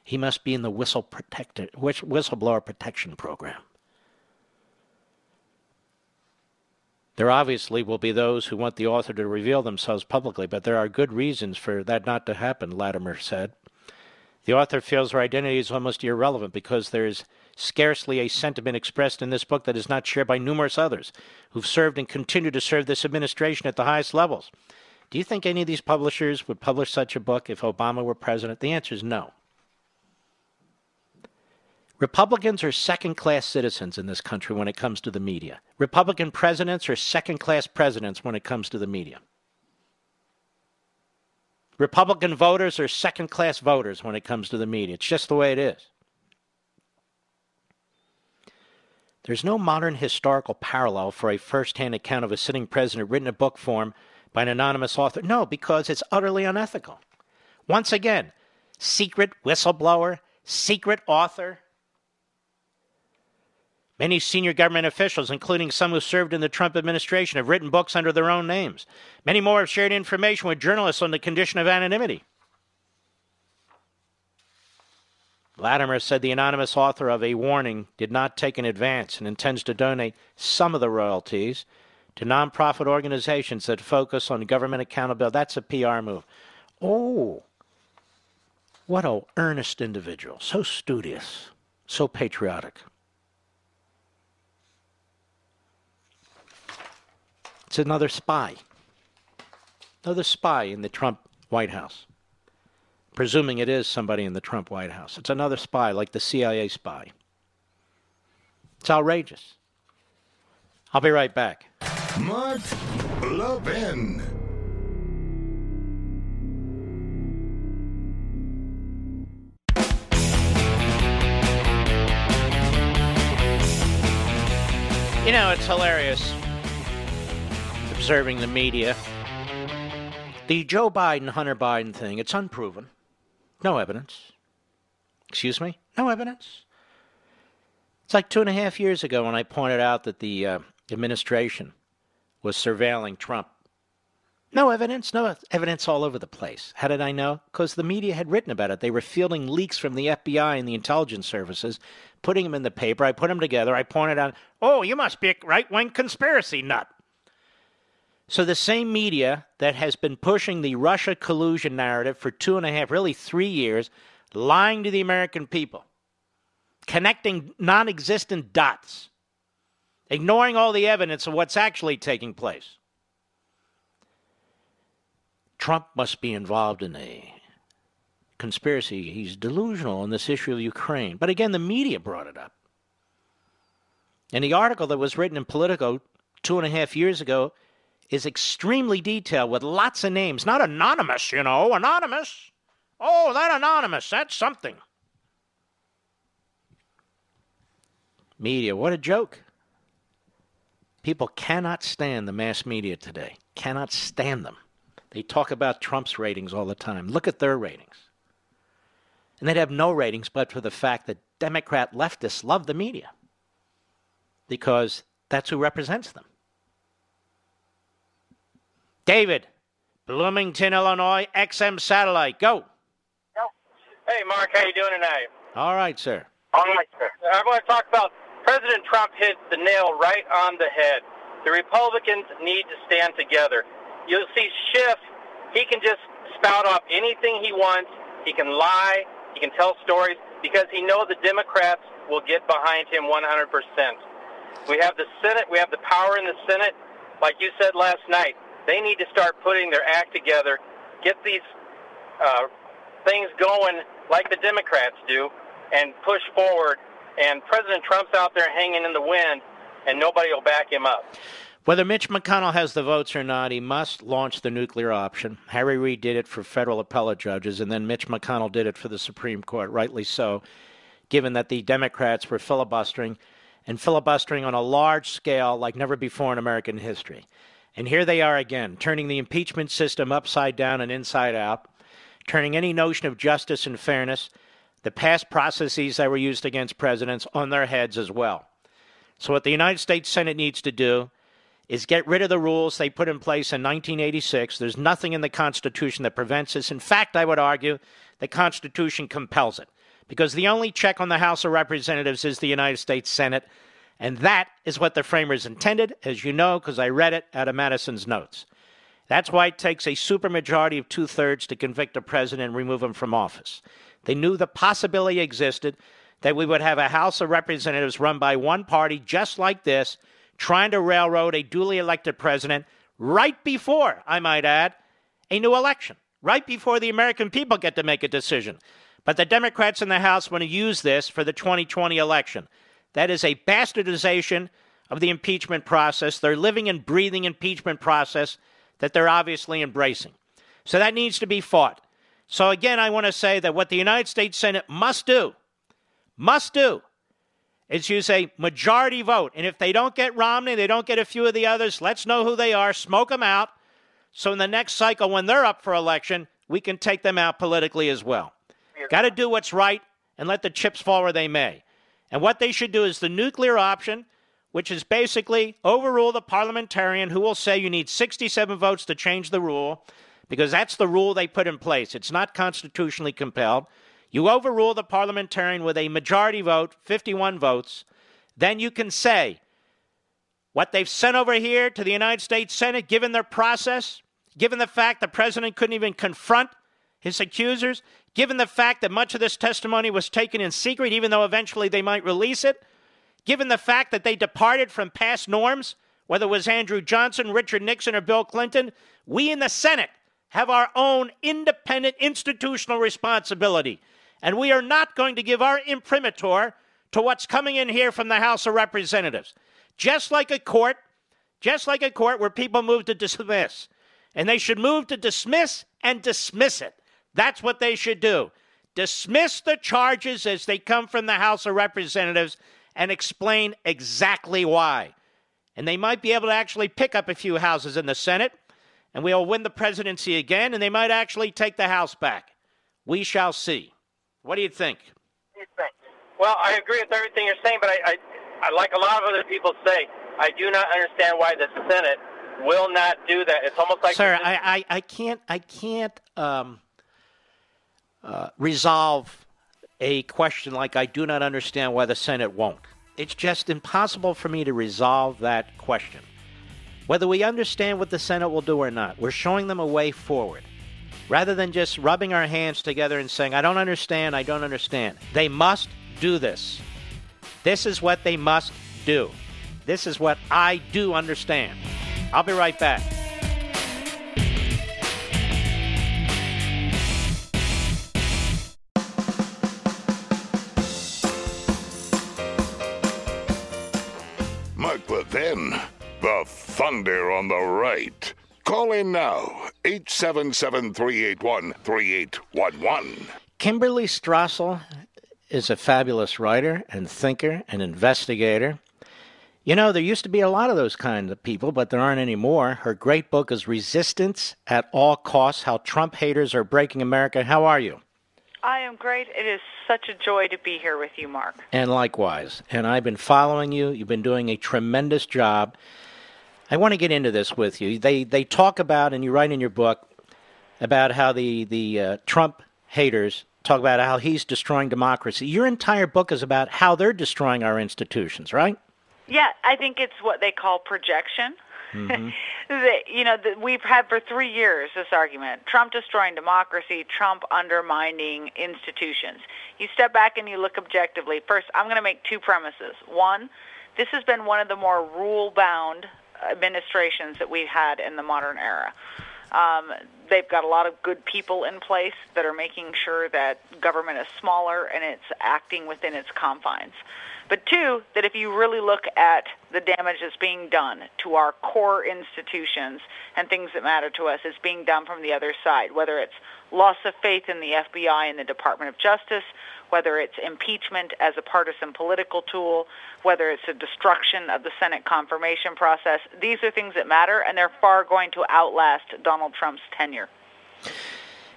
He must be in the whistle whistleblower protection program. There obviously will be those who want the author to reveal themselves publicly, but there are good reasons for that not to happen, Latimer said. The author feels her identity is almost irrelevant because there is scarcely a sentiment expressed in this book that is not shared by numerous others who've served and continue to serve this administration at the highest levels. Do you think any of these publishers would publish such a book if Obama were president? The answer is no. Republicans are second class citizens in this country when it comes to the media. Republican presidents are second class presidents when it comes to the media. Republican voters are second class voters when it comes to the media. It's just the way it is. There's no modern historical parallel for a first hand account of a sitting president written in book form by an anonymous author. No, because it's utterly unethical. Once again, secret whistleblower, secret author, Many senior government officials, including some who served in the Trump administration, have written books under their own names. Many more have shared information with journalists on the condition of anonymity. Latimer said the anonymous author of A Warning did not take an advance and intends to donate some of the royalties to nonprofit organizations that focus on government accountability. That's a PR move. Oh, what a earnest individual. So studious, so patriotic. It's another spy. Another spy in the Trump White House. Presuming it is somebody in the Trump White House. It's another spy, like the CIA spy. It's outrageous. I'll be right back. Mark Levin. You know, it's hilarious observing the media. The Joe Biden, Hunter Biden thing, it's unproven. No evidence. Excuse me? No evidence. It's like two and a half years ago when I pointed out that the uh, administration was surveilling Trump. No evidence, no evidence all over the place. How did I know? Because the media had written about it. They were fielding leaks from the FBI and the intelligence services, putting them in the paper. I put them together. I pointed out, oh, you must be a right wing conspiracy nut. So the same media that has been pushing the Russia collusion narrative for two and a half, really three years, lying to the American people, connecting non existent dots, ignoring all the evidence of what's actually taking place. Trump must be involved in a conspiracy. He's delusional on this issue of Ukraine. But again, the media brought it up. And the article that was written in Politico two and a half years ago is extremely detailed with lots of names. Not anonymous, you know, anonymous. Oh, that anonymous, that's something. Media, what a joke. People cannot stand the mass media today. Cannot stand them. They talk about Trump's ratings all the time. Look at their ratings. And they'd have no ratings but for the fact that Democrat leftists love the media because that's who represents them. David, Bloomington, Illinois, XM Satellite, go. Hey, Mark, how you doing tonight? All right, sir. All right, sir. I want to talk about President Trump hit the nail right on the head. The Republicans need to stand together. You'll see Schiff. He can just spout off anything he wants. He can lie. He can tell stories because he knows the Democrats will get behind him 100%. We have the Senate. We have the power in the Senate. Like you said last night, they need to start putting their act together, get these uh, things going like the Democrats do, and push forward. And President Trump's out there hanging in the wind, and nobody will back him up. Whether Mitch McConnell has the votes or not, he must launch the nuclear option. Harry Reid did it for federal appellate judges, and then Mitch McConnell did it for the Supreme Court, rightly so, given that the Democrats were filibustering and filibustering on a large scale like never before in American history. And here they are again, turning the impeachment system upside down and inside out, turning any notion of justice and fairness, the past processes that were used against presidents, on their heads as well. So, what the United States Senate needs to do is get rid of the rules they put in place in 1986. There's nothing in the Constitution that prevents this. In fact, I would argue the Constitution compels it because the only check on the House of Representatives is the United States Senate. And that is what the framers intended, as you know, because I read it out of Madison's notes. That's why it takes a supermajority of two thirds to convict a president and remove him from office. They knew the possibility existed that we would have a House of Representatives run by one party just like this, trying to railroad a duly elected president right before, I might add, a new election, right before the American people get to make a decision. But the Democrats in the House want to use this for the 2020 election. That is a bastardization of the impeachment process. They're living and breathing impeachment process that they're obviously embracing. So that needs to be fought. So again, I want to say that what the United States Senate must do, must do, is use a majority vote. And if they don't get Romney, they don't get a few of the others, let's know who they are, smoke them out. So in the next cycle, when they're up for election, we can take them out politically as well. Got to do what's right and let the chips fall where they may. And what they should do is the nuclear option, which is basically overrule the parliamentarian who will say you need 67 votes to change the rule, because that's the rule they put in place. It's not constitutionally compelled. You overrule the parliamentarian with a majority vote, 51 votes, then you can say what they've sent over here to the United States Senate, given their process, given the fact the president couldn't even confront his accusers, given the fact that much of this testimony was taken in secret, even though eventually they might release it, given the fact that they departed from past norms, whether it was Andrew Johnson, Richard Nixon, or Bill Clinton, we in the Senate have our own independent institutional responsibility. And we are not going to give our imprimatur to what's coming in here from the House of Representatives. Just like a court, just like a court where people move to dismiss. And they should move to dismiss and dismiss it. That's what they should do. Dismiss the charges as they come from the House of Representatives and explain exactly why. And they might be able to actually pick up a few houses in the Senate, and we'll win the presidency again, and they might actually take the House back. We shall see. What do you think? Well, I agree with everything you're saying, but I, I, I like a lot of other people say, I do not understand why the Senate will not do that. It's almost like Sir, I, I, I can't I can't um, uh, resolve a question like I do not understand why the Senate won't. It's just impossible for me to resolve that question. Whether we understand what the Senate will do or not, we're showing them a way forward. Rather than just rubbing our hands together and saying, I don't understand, I don't understand. They must do this. This is what they must do. This is what I do understand. I'll be right back. Levin, the thunder on the right. Call in now, 877 381 3811. Kimberly Strassel is a fabulous writer and thinker and investigator. You know, there used to be a lot of those kinds of people, but there aren't anymore. Her great book is Resistance at All Costs How Trump Haters Are Breaking America. How are you? I am great. It is such a joy to be here with you, Mark. And likewise. And I've been following you. You've been doing a tremendous job. I want to get into this with you. They they talk about, and you write in your book about how the the uh, Trump haters talk about how he's destroying democracy. Your entire book is about how they're destroying our institutions, right? Yeah, I think it's what they call projection. Mm-hmm. (laughs) you know, we've had for three years this argument: Trump destroying democracy, Trump undermining institutions. You step back and you look objectively. First, I'm going to make two premises. One, this has been one of the more rule-bound administrations that we've had in the modern era. Um, they've got a lot of good people in place that are making sure that government is smaller and it's acting within its confines. But two, that if you really look at the damage that's being done to our core institutions and things that matter to us, is being done from the other side, whether it's loss of faith in the FBI and the Department of Justice, whether it's impeachment as a partisan political tool, whether it's a destruction of the Senate confirmation process. These are things that matter, and they're far going to outlast Donald Trump's tenure.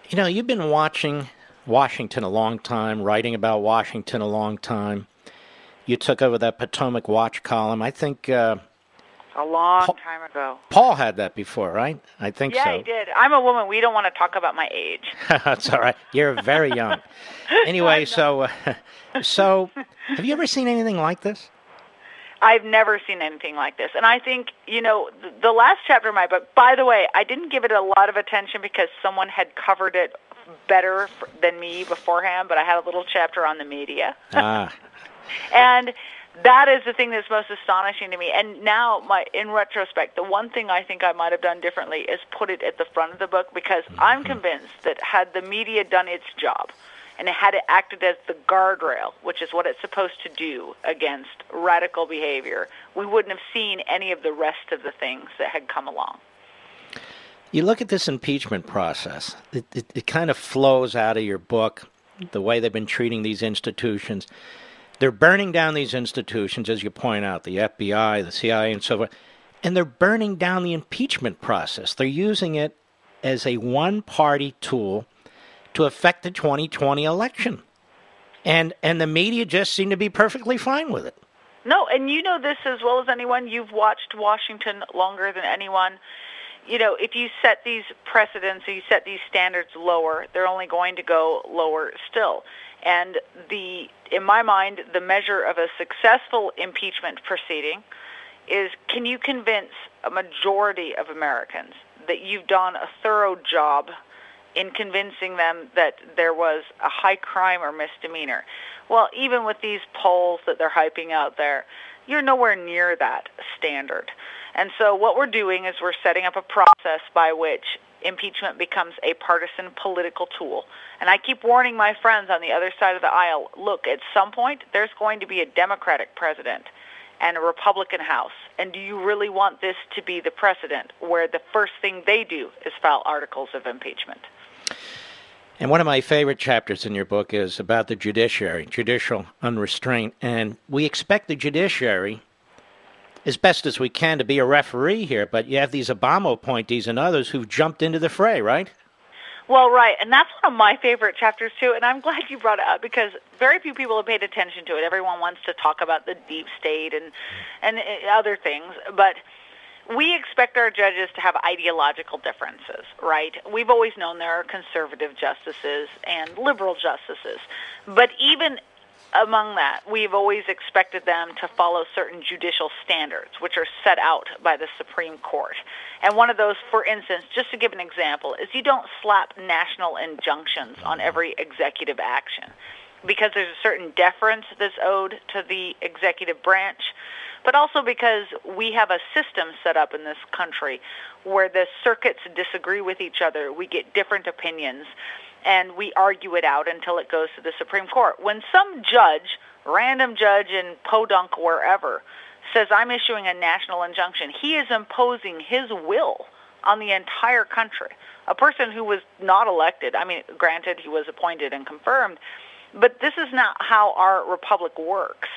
You know, you've been watching Washington a long time, writing about Washington a long time. You took over that Potomac Watch column. I think. Uh, a long Paul, time ago. Paul had that before, right? I think yeah, so. Yeah, he did. I'm a woman. We don't want to talk about my age. (laughs) That's all right. You're very young. (laughs) anyway, so uh, (laughs) so have you ever seen anything like this? I've never seen anything like this. And I think, you know, the, the last chapter of my book, by the way, I didn't give it a lot of attention because someone had covered it better than me beforehand, but I had a little chapter on the media. ah. And that is the thing that's most astonishing to me. And now, my in retrospect, the one thing I think I might have done differently is put it at the front of the book because mm-hmm. I'm convinced that had the media done its job and had it acted as the guardrail, which is what it's supposed to do against radical behavior, we wouldn't have seen any of the rest of the things that had come along. You look at this impeachment process, it, it, it kind of flows out of your book, the way they've been treating these institutions. They're burning down these institutions, as you point out, the FBI, the CIA, and so forth, and they're burning down the impeachment process. They're using it as a one party tool to affect the 2020 election. And, and the media just seem to be perfectly fine with it. No, and you know this as well as anyone. You've watched Washington longer than anyone. You know, if you set these precedents, you set these standards lower, they're only going to go lower still. And the, in my mind, the measure of a successful impeachment proceeding is can you convince a majority of Americans that you've done a thorough job in convincing them that there was a high crime or misdemeanor? Well, even with these polls that they're hyping out there, you're nowhere near that standard. And so what we're doing is we're setting up a process by which impeachment becomes a partisan political tool. And I keep warning my friends on the other side of the aisle, look, at some point there's going to be a Democratic president and a Republican House. And do you really want this to be the precedent where the first thing they do is file articles of impeachment? And one of my favorite chapters in your book is about the judiciary, judicial unrestraint. And we expect the judiciary as best as we can to be a referee here, but you have these Obama appointees and others who've jumped into the fray, right? Well, right, and that's one of my favorite chapters too, and I'm glad you brought it up because very few people have paid attention to it. Everyone wants to talk about the deep state and and uh, other things, but we expect our judges to have ideological differences, right? We've always known there are conservative justices and liberal justices. But even among that, we've always expected them to follow certain judicial standards, which are set out by the Supreme Court. And one of those, for instance, just to give an example, is you don't slap national injunctions on every executive action because there's a certain deference that's owed to the executive branch, but also because we have a system set up in this country where the circuits disagree with each other. We get different opinions and we argue it out until it goes to the Supreme Court. When some judge, random judge in Podunk, wherever, says, I'm issuing a national injunction, he is imposing his will on the entire country. A person who was not elected, I mean, granted, he was appointed and confirmed, but this is not how our republic works.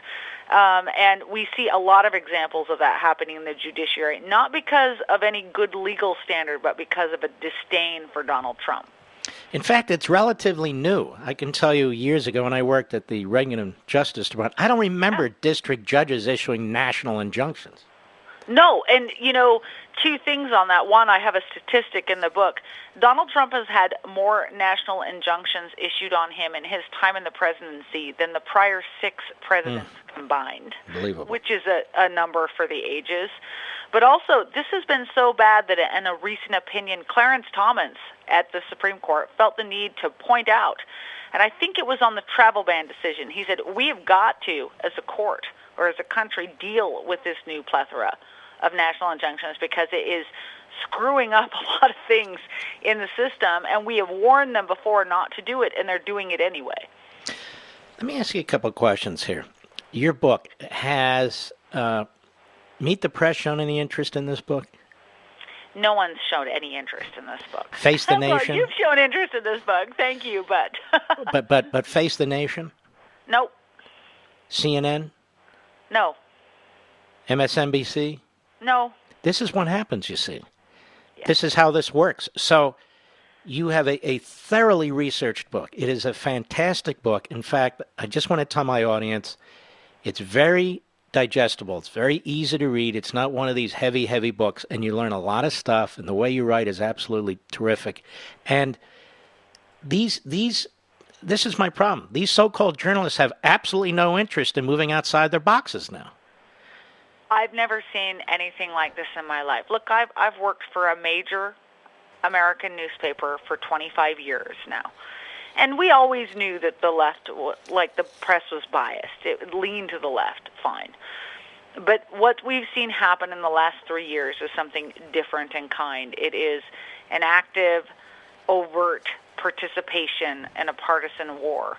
Um, and we see a lot of examples of that happening in the judiciary, not because of any good legal standard, but because of a disdain for Donald Trump. In fact, it's relatively new. I can tell you years ago when I worked at the Reagan Justice Department, I don't remember district judges issuing national injunctions. No, and you know, two things on that. One, I have a statistic in the book. Donald Trump has had more national injunctions issued on him in his time in the presidency than the prior six presidents mm. combined. Unbelievable. Which is a, a number for the ages. But also, this has been so bad that in a recent opinion, Clarence Thomas at the Supreme Court felt the need to point out, and I think it was on the travel ban decision, he said, we have got to, as a court or as a country, deal with this new plethora of national injunctions because it is screwing up a lot of things in the system, and we have warned them before not to do it, and they're doing it anyway. Let me ask you a couple of questions here. Your book has uh, Meet the Press shown any interest in this book? No one's shown any interest in this book. Face the Nation. You've shown interest in this book. Thank you, but. (laughs) but but but Face the Nation. Nope. CNN. No. MSNBC. No. This is what happens, you see. This is how this works. So you have a, a thoroughly researched book. It is a fantastic book. In fact, I just want to tell my audience it's very digestible. It's very easy to read. It's not one of these heavy, heavy books, and you learn a lot of stuff. And the way you write is absolutely terrific. And these these this is my problem. These so-called journalists have absolutely no interest in moving outside their boxes now. I've never seen anything like this in my life. Look, I've I've worked for a major American newspaper for 25 years now. And we always knew that the left, like the press was biased. It leaned to the left, fine. But what we've seen happen in the last three years is something different in kind. It is an active, overt participation in a partisan war.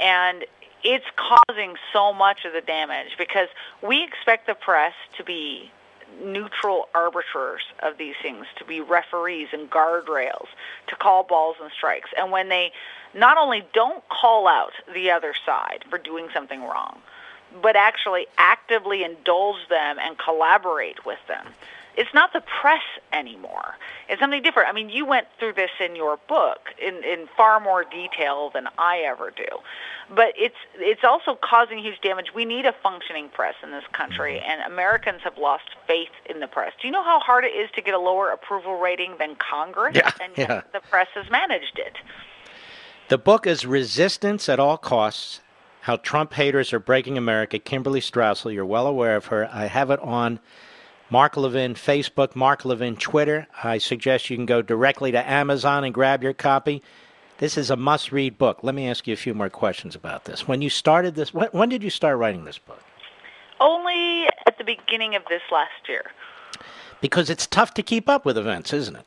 And it's causing so much of the damage because we expect the press to be neutral arbiters of these things, to be referees and guardrails, to call balls and strikes. And when they not only don't call out the other side for doing something wrong, but actually actively indulge them and collaborate with them, it's not the press anymore. It's something different. I mean, you went through this in your book in, in far more detail than I ever do. But it's it's also causing huge damage. We need a functioning press in this country, mm-hmm. and Americans have lost faith in the press. Do you know how hard it is to get a lower approval rating than Congress? Yeah, and yeah. the press has managed it. The book is Resistance at All Costs How Trump Haters Are Breaking America. Kimberly Strassel, you're well aware of her. I have it on Mark Levin Facebook, Mark Levin Twitter. I suggest you can go directly to Amazon and grab your copy. This is a must read book. Let me ask you a few more questions about this. When you started this, when, when did you start writing this book? Only at the beginning of this last year. Because it's tough to keep up with events, isn't it?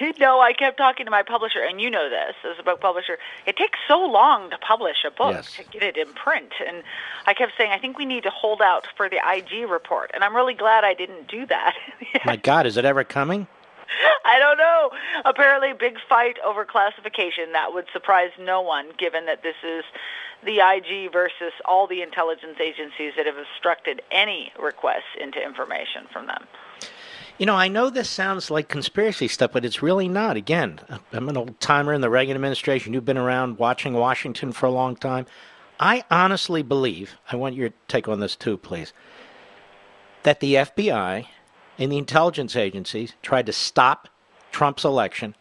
(laughs) no, I kept talking to my publisher, and you know this as a book publisher. It takes so long to publish a book yes. to get it in print, and I kept saying, I think we need to hold out for the IG report, and I'm really glad I didn't do that. (laughs) My God, is it ever coming? I don't know. Apparently, big fight over classification. That would surprise no one, given that this is the IG versus all the intelligence agencies that have obstructed any requests into information from them. You know, I know this sounds like conspiracy stuff, but it's really not. Again, I'm an old timer in the Reagan administration. You've been around watching Washington for a long time. I honestly believe, I want your take on this too, please, that the FBI and the intelligence agencies tried to stop Trump's election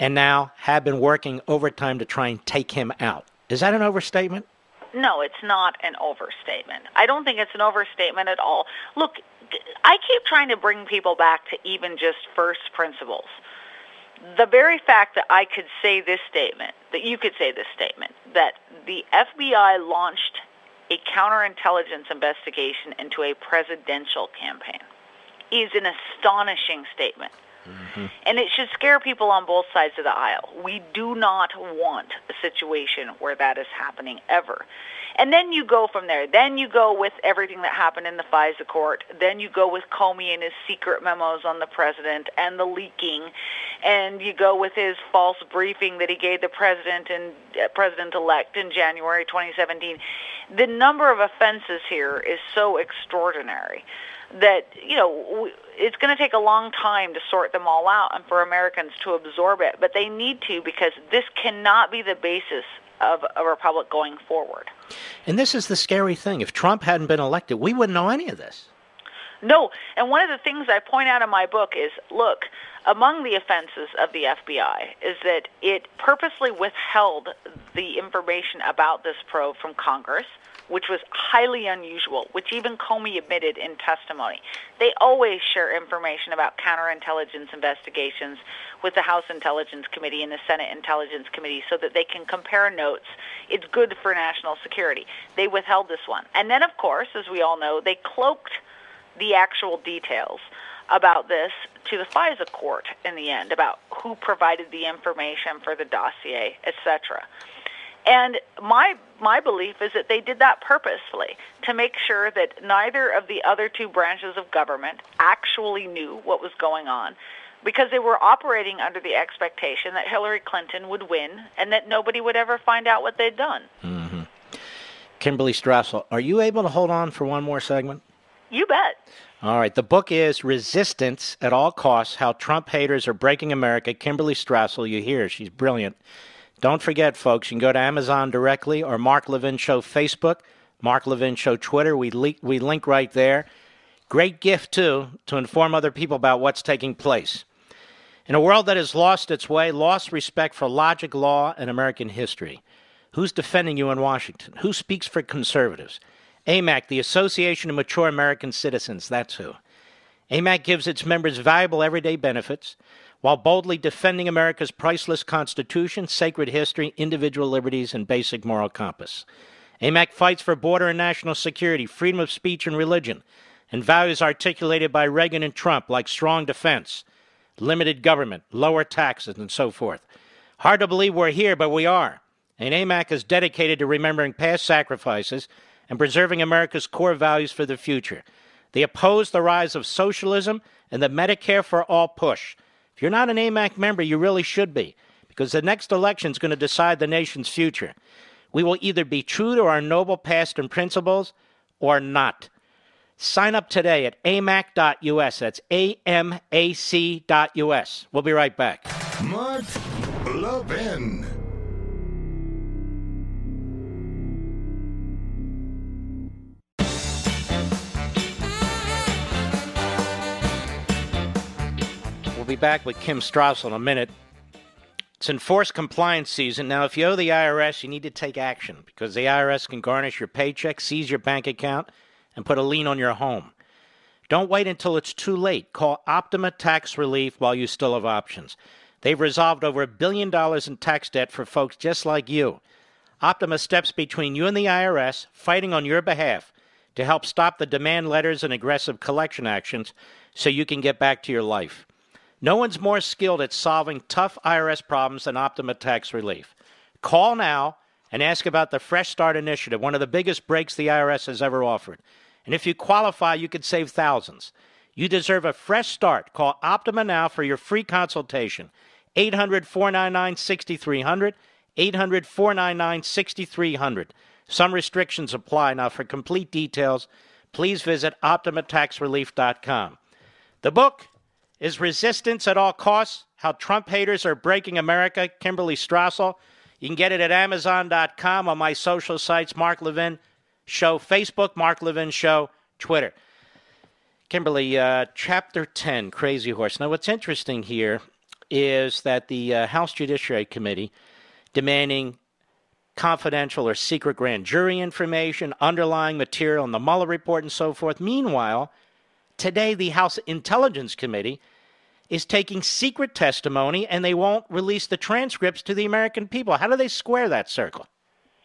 and now have been working overtime to try and take him out. Is that an overstatement? No, it's not an overstatement. I don't think it's an overstatement at all. Look, I keep trying to bring people back to even just first principles. The very fact that I could say this statement, that you could say this statement, that the FBI launched a counterintelligence investigation into a presidential campaign is an astonishing statement. Mm-hmm. And it should scare people on both sides of the aisle. We do not want a situation where that is happening ever. And then you go from there. Then you go with everything that happened in the FISA court. Then you go with Comey and his secret memos on the president and the leaking. And you go with his false briefing that he gave the president and uh, president-elect in January 2017. The number of offenses here is so extraordinary that you know it's going to take a long time to sort them all out and for Americans to absorb it but they need to because this cannot be the basis of a republic going forward. And this is the scary thing. If Trump hadn't been elected, we wouldn't know any of this. No, and one of the things I point out in my book is look, among the offenses of the FBI is that it purposely withheld the information about this probe from Congress which was highly unusual, which even Comey admitted in testimony. They always share information about counterintelligence investigations with the House Intelligence Committee and the Senate Intelligence Committee so that they can compare notes. It's good for national security. They withheld this one. And then, of course, as we all know, they cloaked the actual details about this to the FISA court in the end about who provided the information for the dossier, etc. And my my belief is that they did that purposefully to make sure that neither of the other two branches of government actually knew what was going on because they were operating under the expectation that Hillary Clinton would win and that nobody would ever find out what they'd done. Mm-hmm. Kimberly Strassel, are you able to hold on for one more segment? You bet. All right. The book is Resistance at All Costs How Trump Haters Are Breaking America. Kimberly Strassel, you hear, she's brilliant. Don't forget, folks, you can go to Amazon directly or Mark Levin Show Facebook, Mark Levin Show Twitter. We, le- we link right there. Great gift, too, to inform other people about what's taking place. In a world that has lost its way, lost respect for logic, law, and American history, who's defending you in Washington? Who speaks for conservatives? AMAC, the Association of Mature American Citizens, that's who. AMAC gives its members valuable everyday benefits while boldly defending America's priceless Constitution, sacred history, individual liberties, and basic moral compass. AMAC fights for border and national security, freedom of speech and religion, and values articulated by Reagan and Trump like strong defense, limited government, lower taxes, and so forth. Hard to believe we're here, but we are. And AMAC is dedicated to remembering past sacrifices and preserving America's core values for the future. They oppose the rise of socialism and the Medicare for all push if you're not an AMAC member, you really should be, because the next election is going to decide the nation's future. We will either be true to our noble past and principles or not. Sign up today at amac.us. That's A-M-A-C.us. We'll be right back. Mark Levin. Be back with Kim Strassel in a minute. It's enforced compliance season. Now, if you owe the IRS, you need to take action because the IRS can garnish your paycheck, seize your bank account, and put a lien on your home. Don't wait until it's too late. Call Optima Tax Relief while you still have options. They've resolved over a billion dollars in tax debt for folks just like you. Optima steps between you and the IRS, fighting on your behalf to help stop the demand letters and aggressive collection actions so you can get back to your life. No one's more skilled at solving tough IRS problems than Optima Tax Relief. Call now and ask about the Fresh Start Initiative, one of the biggest breaks the IRS has ever offered. And if you qualify, you could save thousands. You deserve a fresh start. Call Optima now for your free consultation. 800 499 6300. 800 499 6300. Some restrictions apply. Now, for complete details, please visit OptimaTaxRelief.com. The book is resistance at all costs? How Trump haters are breaking America. Kimberly Strassel. You can get it at Amazon.com on my social sites, Mark Levin Show, Facebook, Mark Levin Show, Twitter. Kimberly, uh, Chapter 10, Crazy Horse. Now, what's interesting here is that the uh, House Judiciary Committee demanding confidential or secret grand jury information, underlying material in the Mueller report, and so forth. Meanwhile, today the House Intelligence Committee is taking secret testimony and they won't release the transcripts to the American people. How do they square that circle?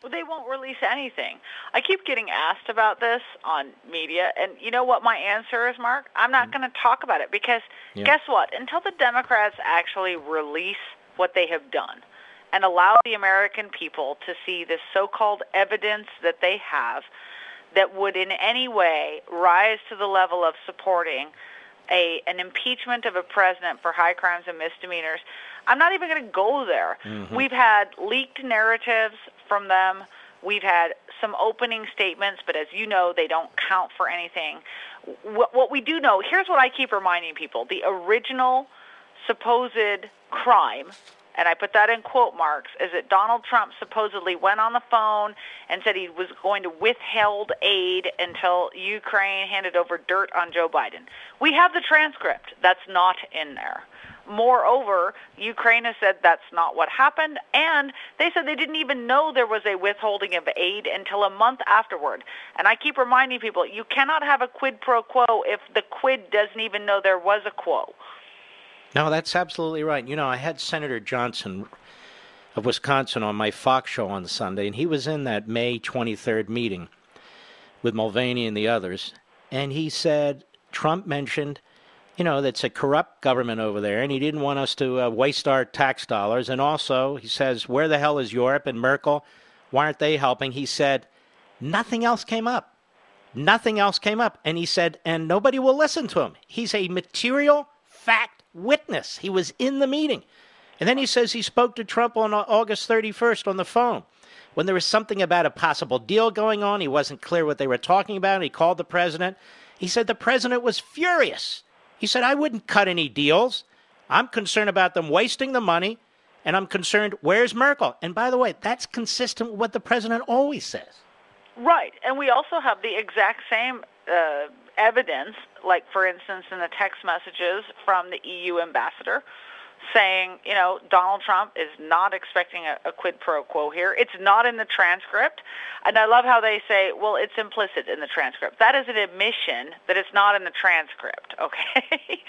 Well, they won't release anything. I keep getting asked about this on media, and you know what my answer is, Mark? I'm not mm-hmm. going to talk about it because Yeah. guess what? Until the Democrats actually release what they have done and allow the American people to see this so-called evidence that they have that would in any way rise to the level of supporting a an impeachment of a president for high crimes and misdemeanors. I'm not even going to go there. Mhm. We've had leaked narratives from them. We've had some opening statements, but as you know, they don't count for anything. What, what we do know, here's what I keep reminding people. The original supposed crime, and I put that in quote marks, is that Donald Trump supposedly went on the phone and said he was going to withhold aid until Ukraine handed over dirt on Joe Biden. We have the transcript. That's not in there. Moreover, Ukraine has said that's not what happened, and they said they didn't even know there was a withholding of aid until a month afterward. And I keep reminding people, you cannot have a quid pro quo if the quid doesn't even know there was a quo. No, that's absolutely right. You know, I had Senator Johnson of Wisconsin on my Fox show on Sunday, and he was in that May 23rd meeting with Mulvaney and the others, and he said Trump mentioned, you know, that's a corrupt government over there, and he didn't want us to uh, waste our tax dollars. And also, he says, where the hell is Europe and Merkel? Why aren't they helping? He said, nothing else came up. Nothing else came up. And he said, and nobody will listen to him. He's a material fact witness. He was in the meeting. And then he says he spoke to Trump on August 31st on the phone. When there was something about a possible deal going on, he wasn't clear what they were talking about. He called the president. He said the president was furious. He said, I wouldn't cut any deals. I'm concerned about them wasting the money, and I'm concerned, where's Merkel? And by the way, that's consistent with what the president always says. Right, and we also have the exact same uh, evidence, like for instance in the text messages from the EU ambassador saying, you know, Donald Trump is not expecting a, a quid pro quo here. It's not in the transcript. And I love how they say, well, it's implicit in the transcript. That is an admission that it's not in the transcript, (laughs) okay?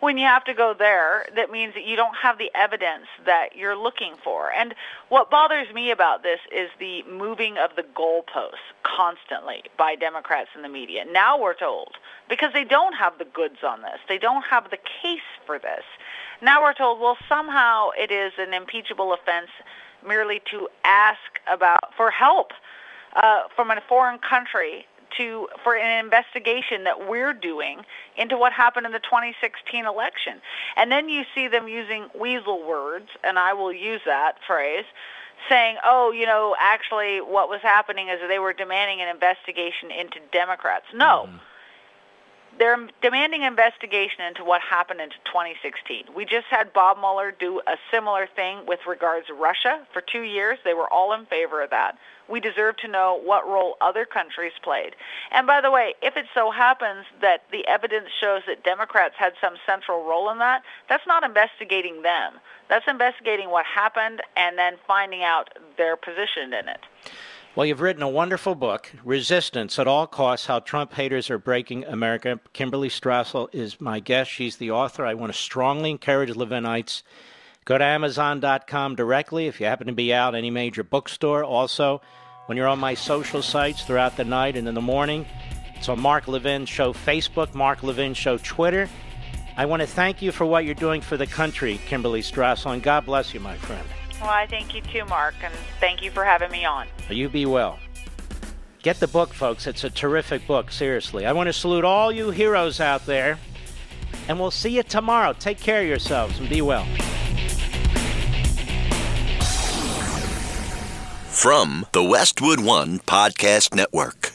when you have to go there, that means that you don't have the evidence that you're looking for. And what bothers me about this is the moving of the goalposts constantly by Democrats in the media. Now we're told, because they don't have the goods on this, they don't have the case for this. Now we're told, well, somehow it is an impeachable offense merely to ask about for help uh, from a foreign country to for an investigation that we're doing into what happened in the 2016 election. And then you see them using weasel words, and I will use that phrase, saying, "Oh, you know, actually, what was happening is they were demanding an investigation into Democrats." No. They're demanding investigation into what happened in 2016. We just had Bob Mueller do a similar thing with regards to Russia for two years. They were all in favor of that. We deserve to know what role other countries played. And by the way, if it so happens that the evidence shows that Democrats had some central role in that, that's not investigating them. That's investigating what happened and then finding out their position in it. Well, you've written a wonderful book, Resistance at All Costs How Trump Haters Are Breaking America. Kimberly Strassel is my guest. She's the author. I want to strongly encourage Levinites. Go to Amazon.com directly if you happen to be out any major bookstore. Also, when you're on my social sites throughout the night and in the morning, it's on Mark Levin Show Facebook, Mark Levin Show Twitter. I want to thank you for what you're doing for the country, Kimberly Strassel, and God bless you, my friend. Well, I thank you too, Mark, and thank you for having me on. You be well. Get the book, folks. It's a terrific book, seriously. I want to salute all you heroes out there, and we'll see you tomorrow. Take care of yourselves and be well. From the Westwood One Podcast Network.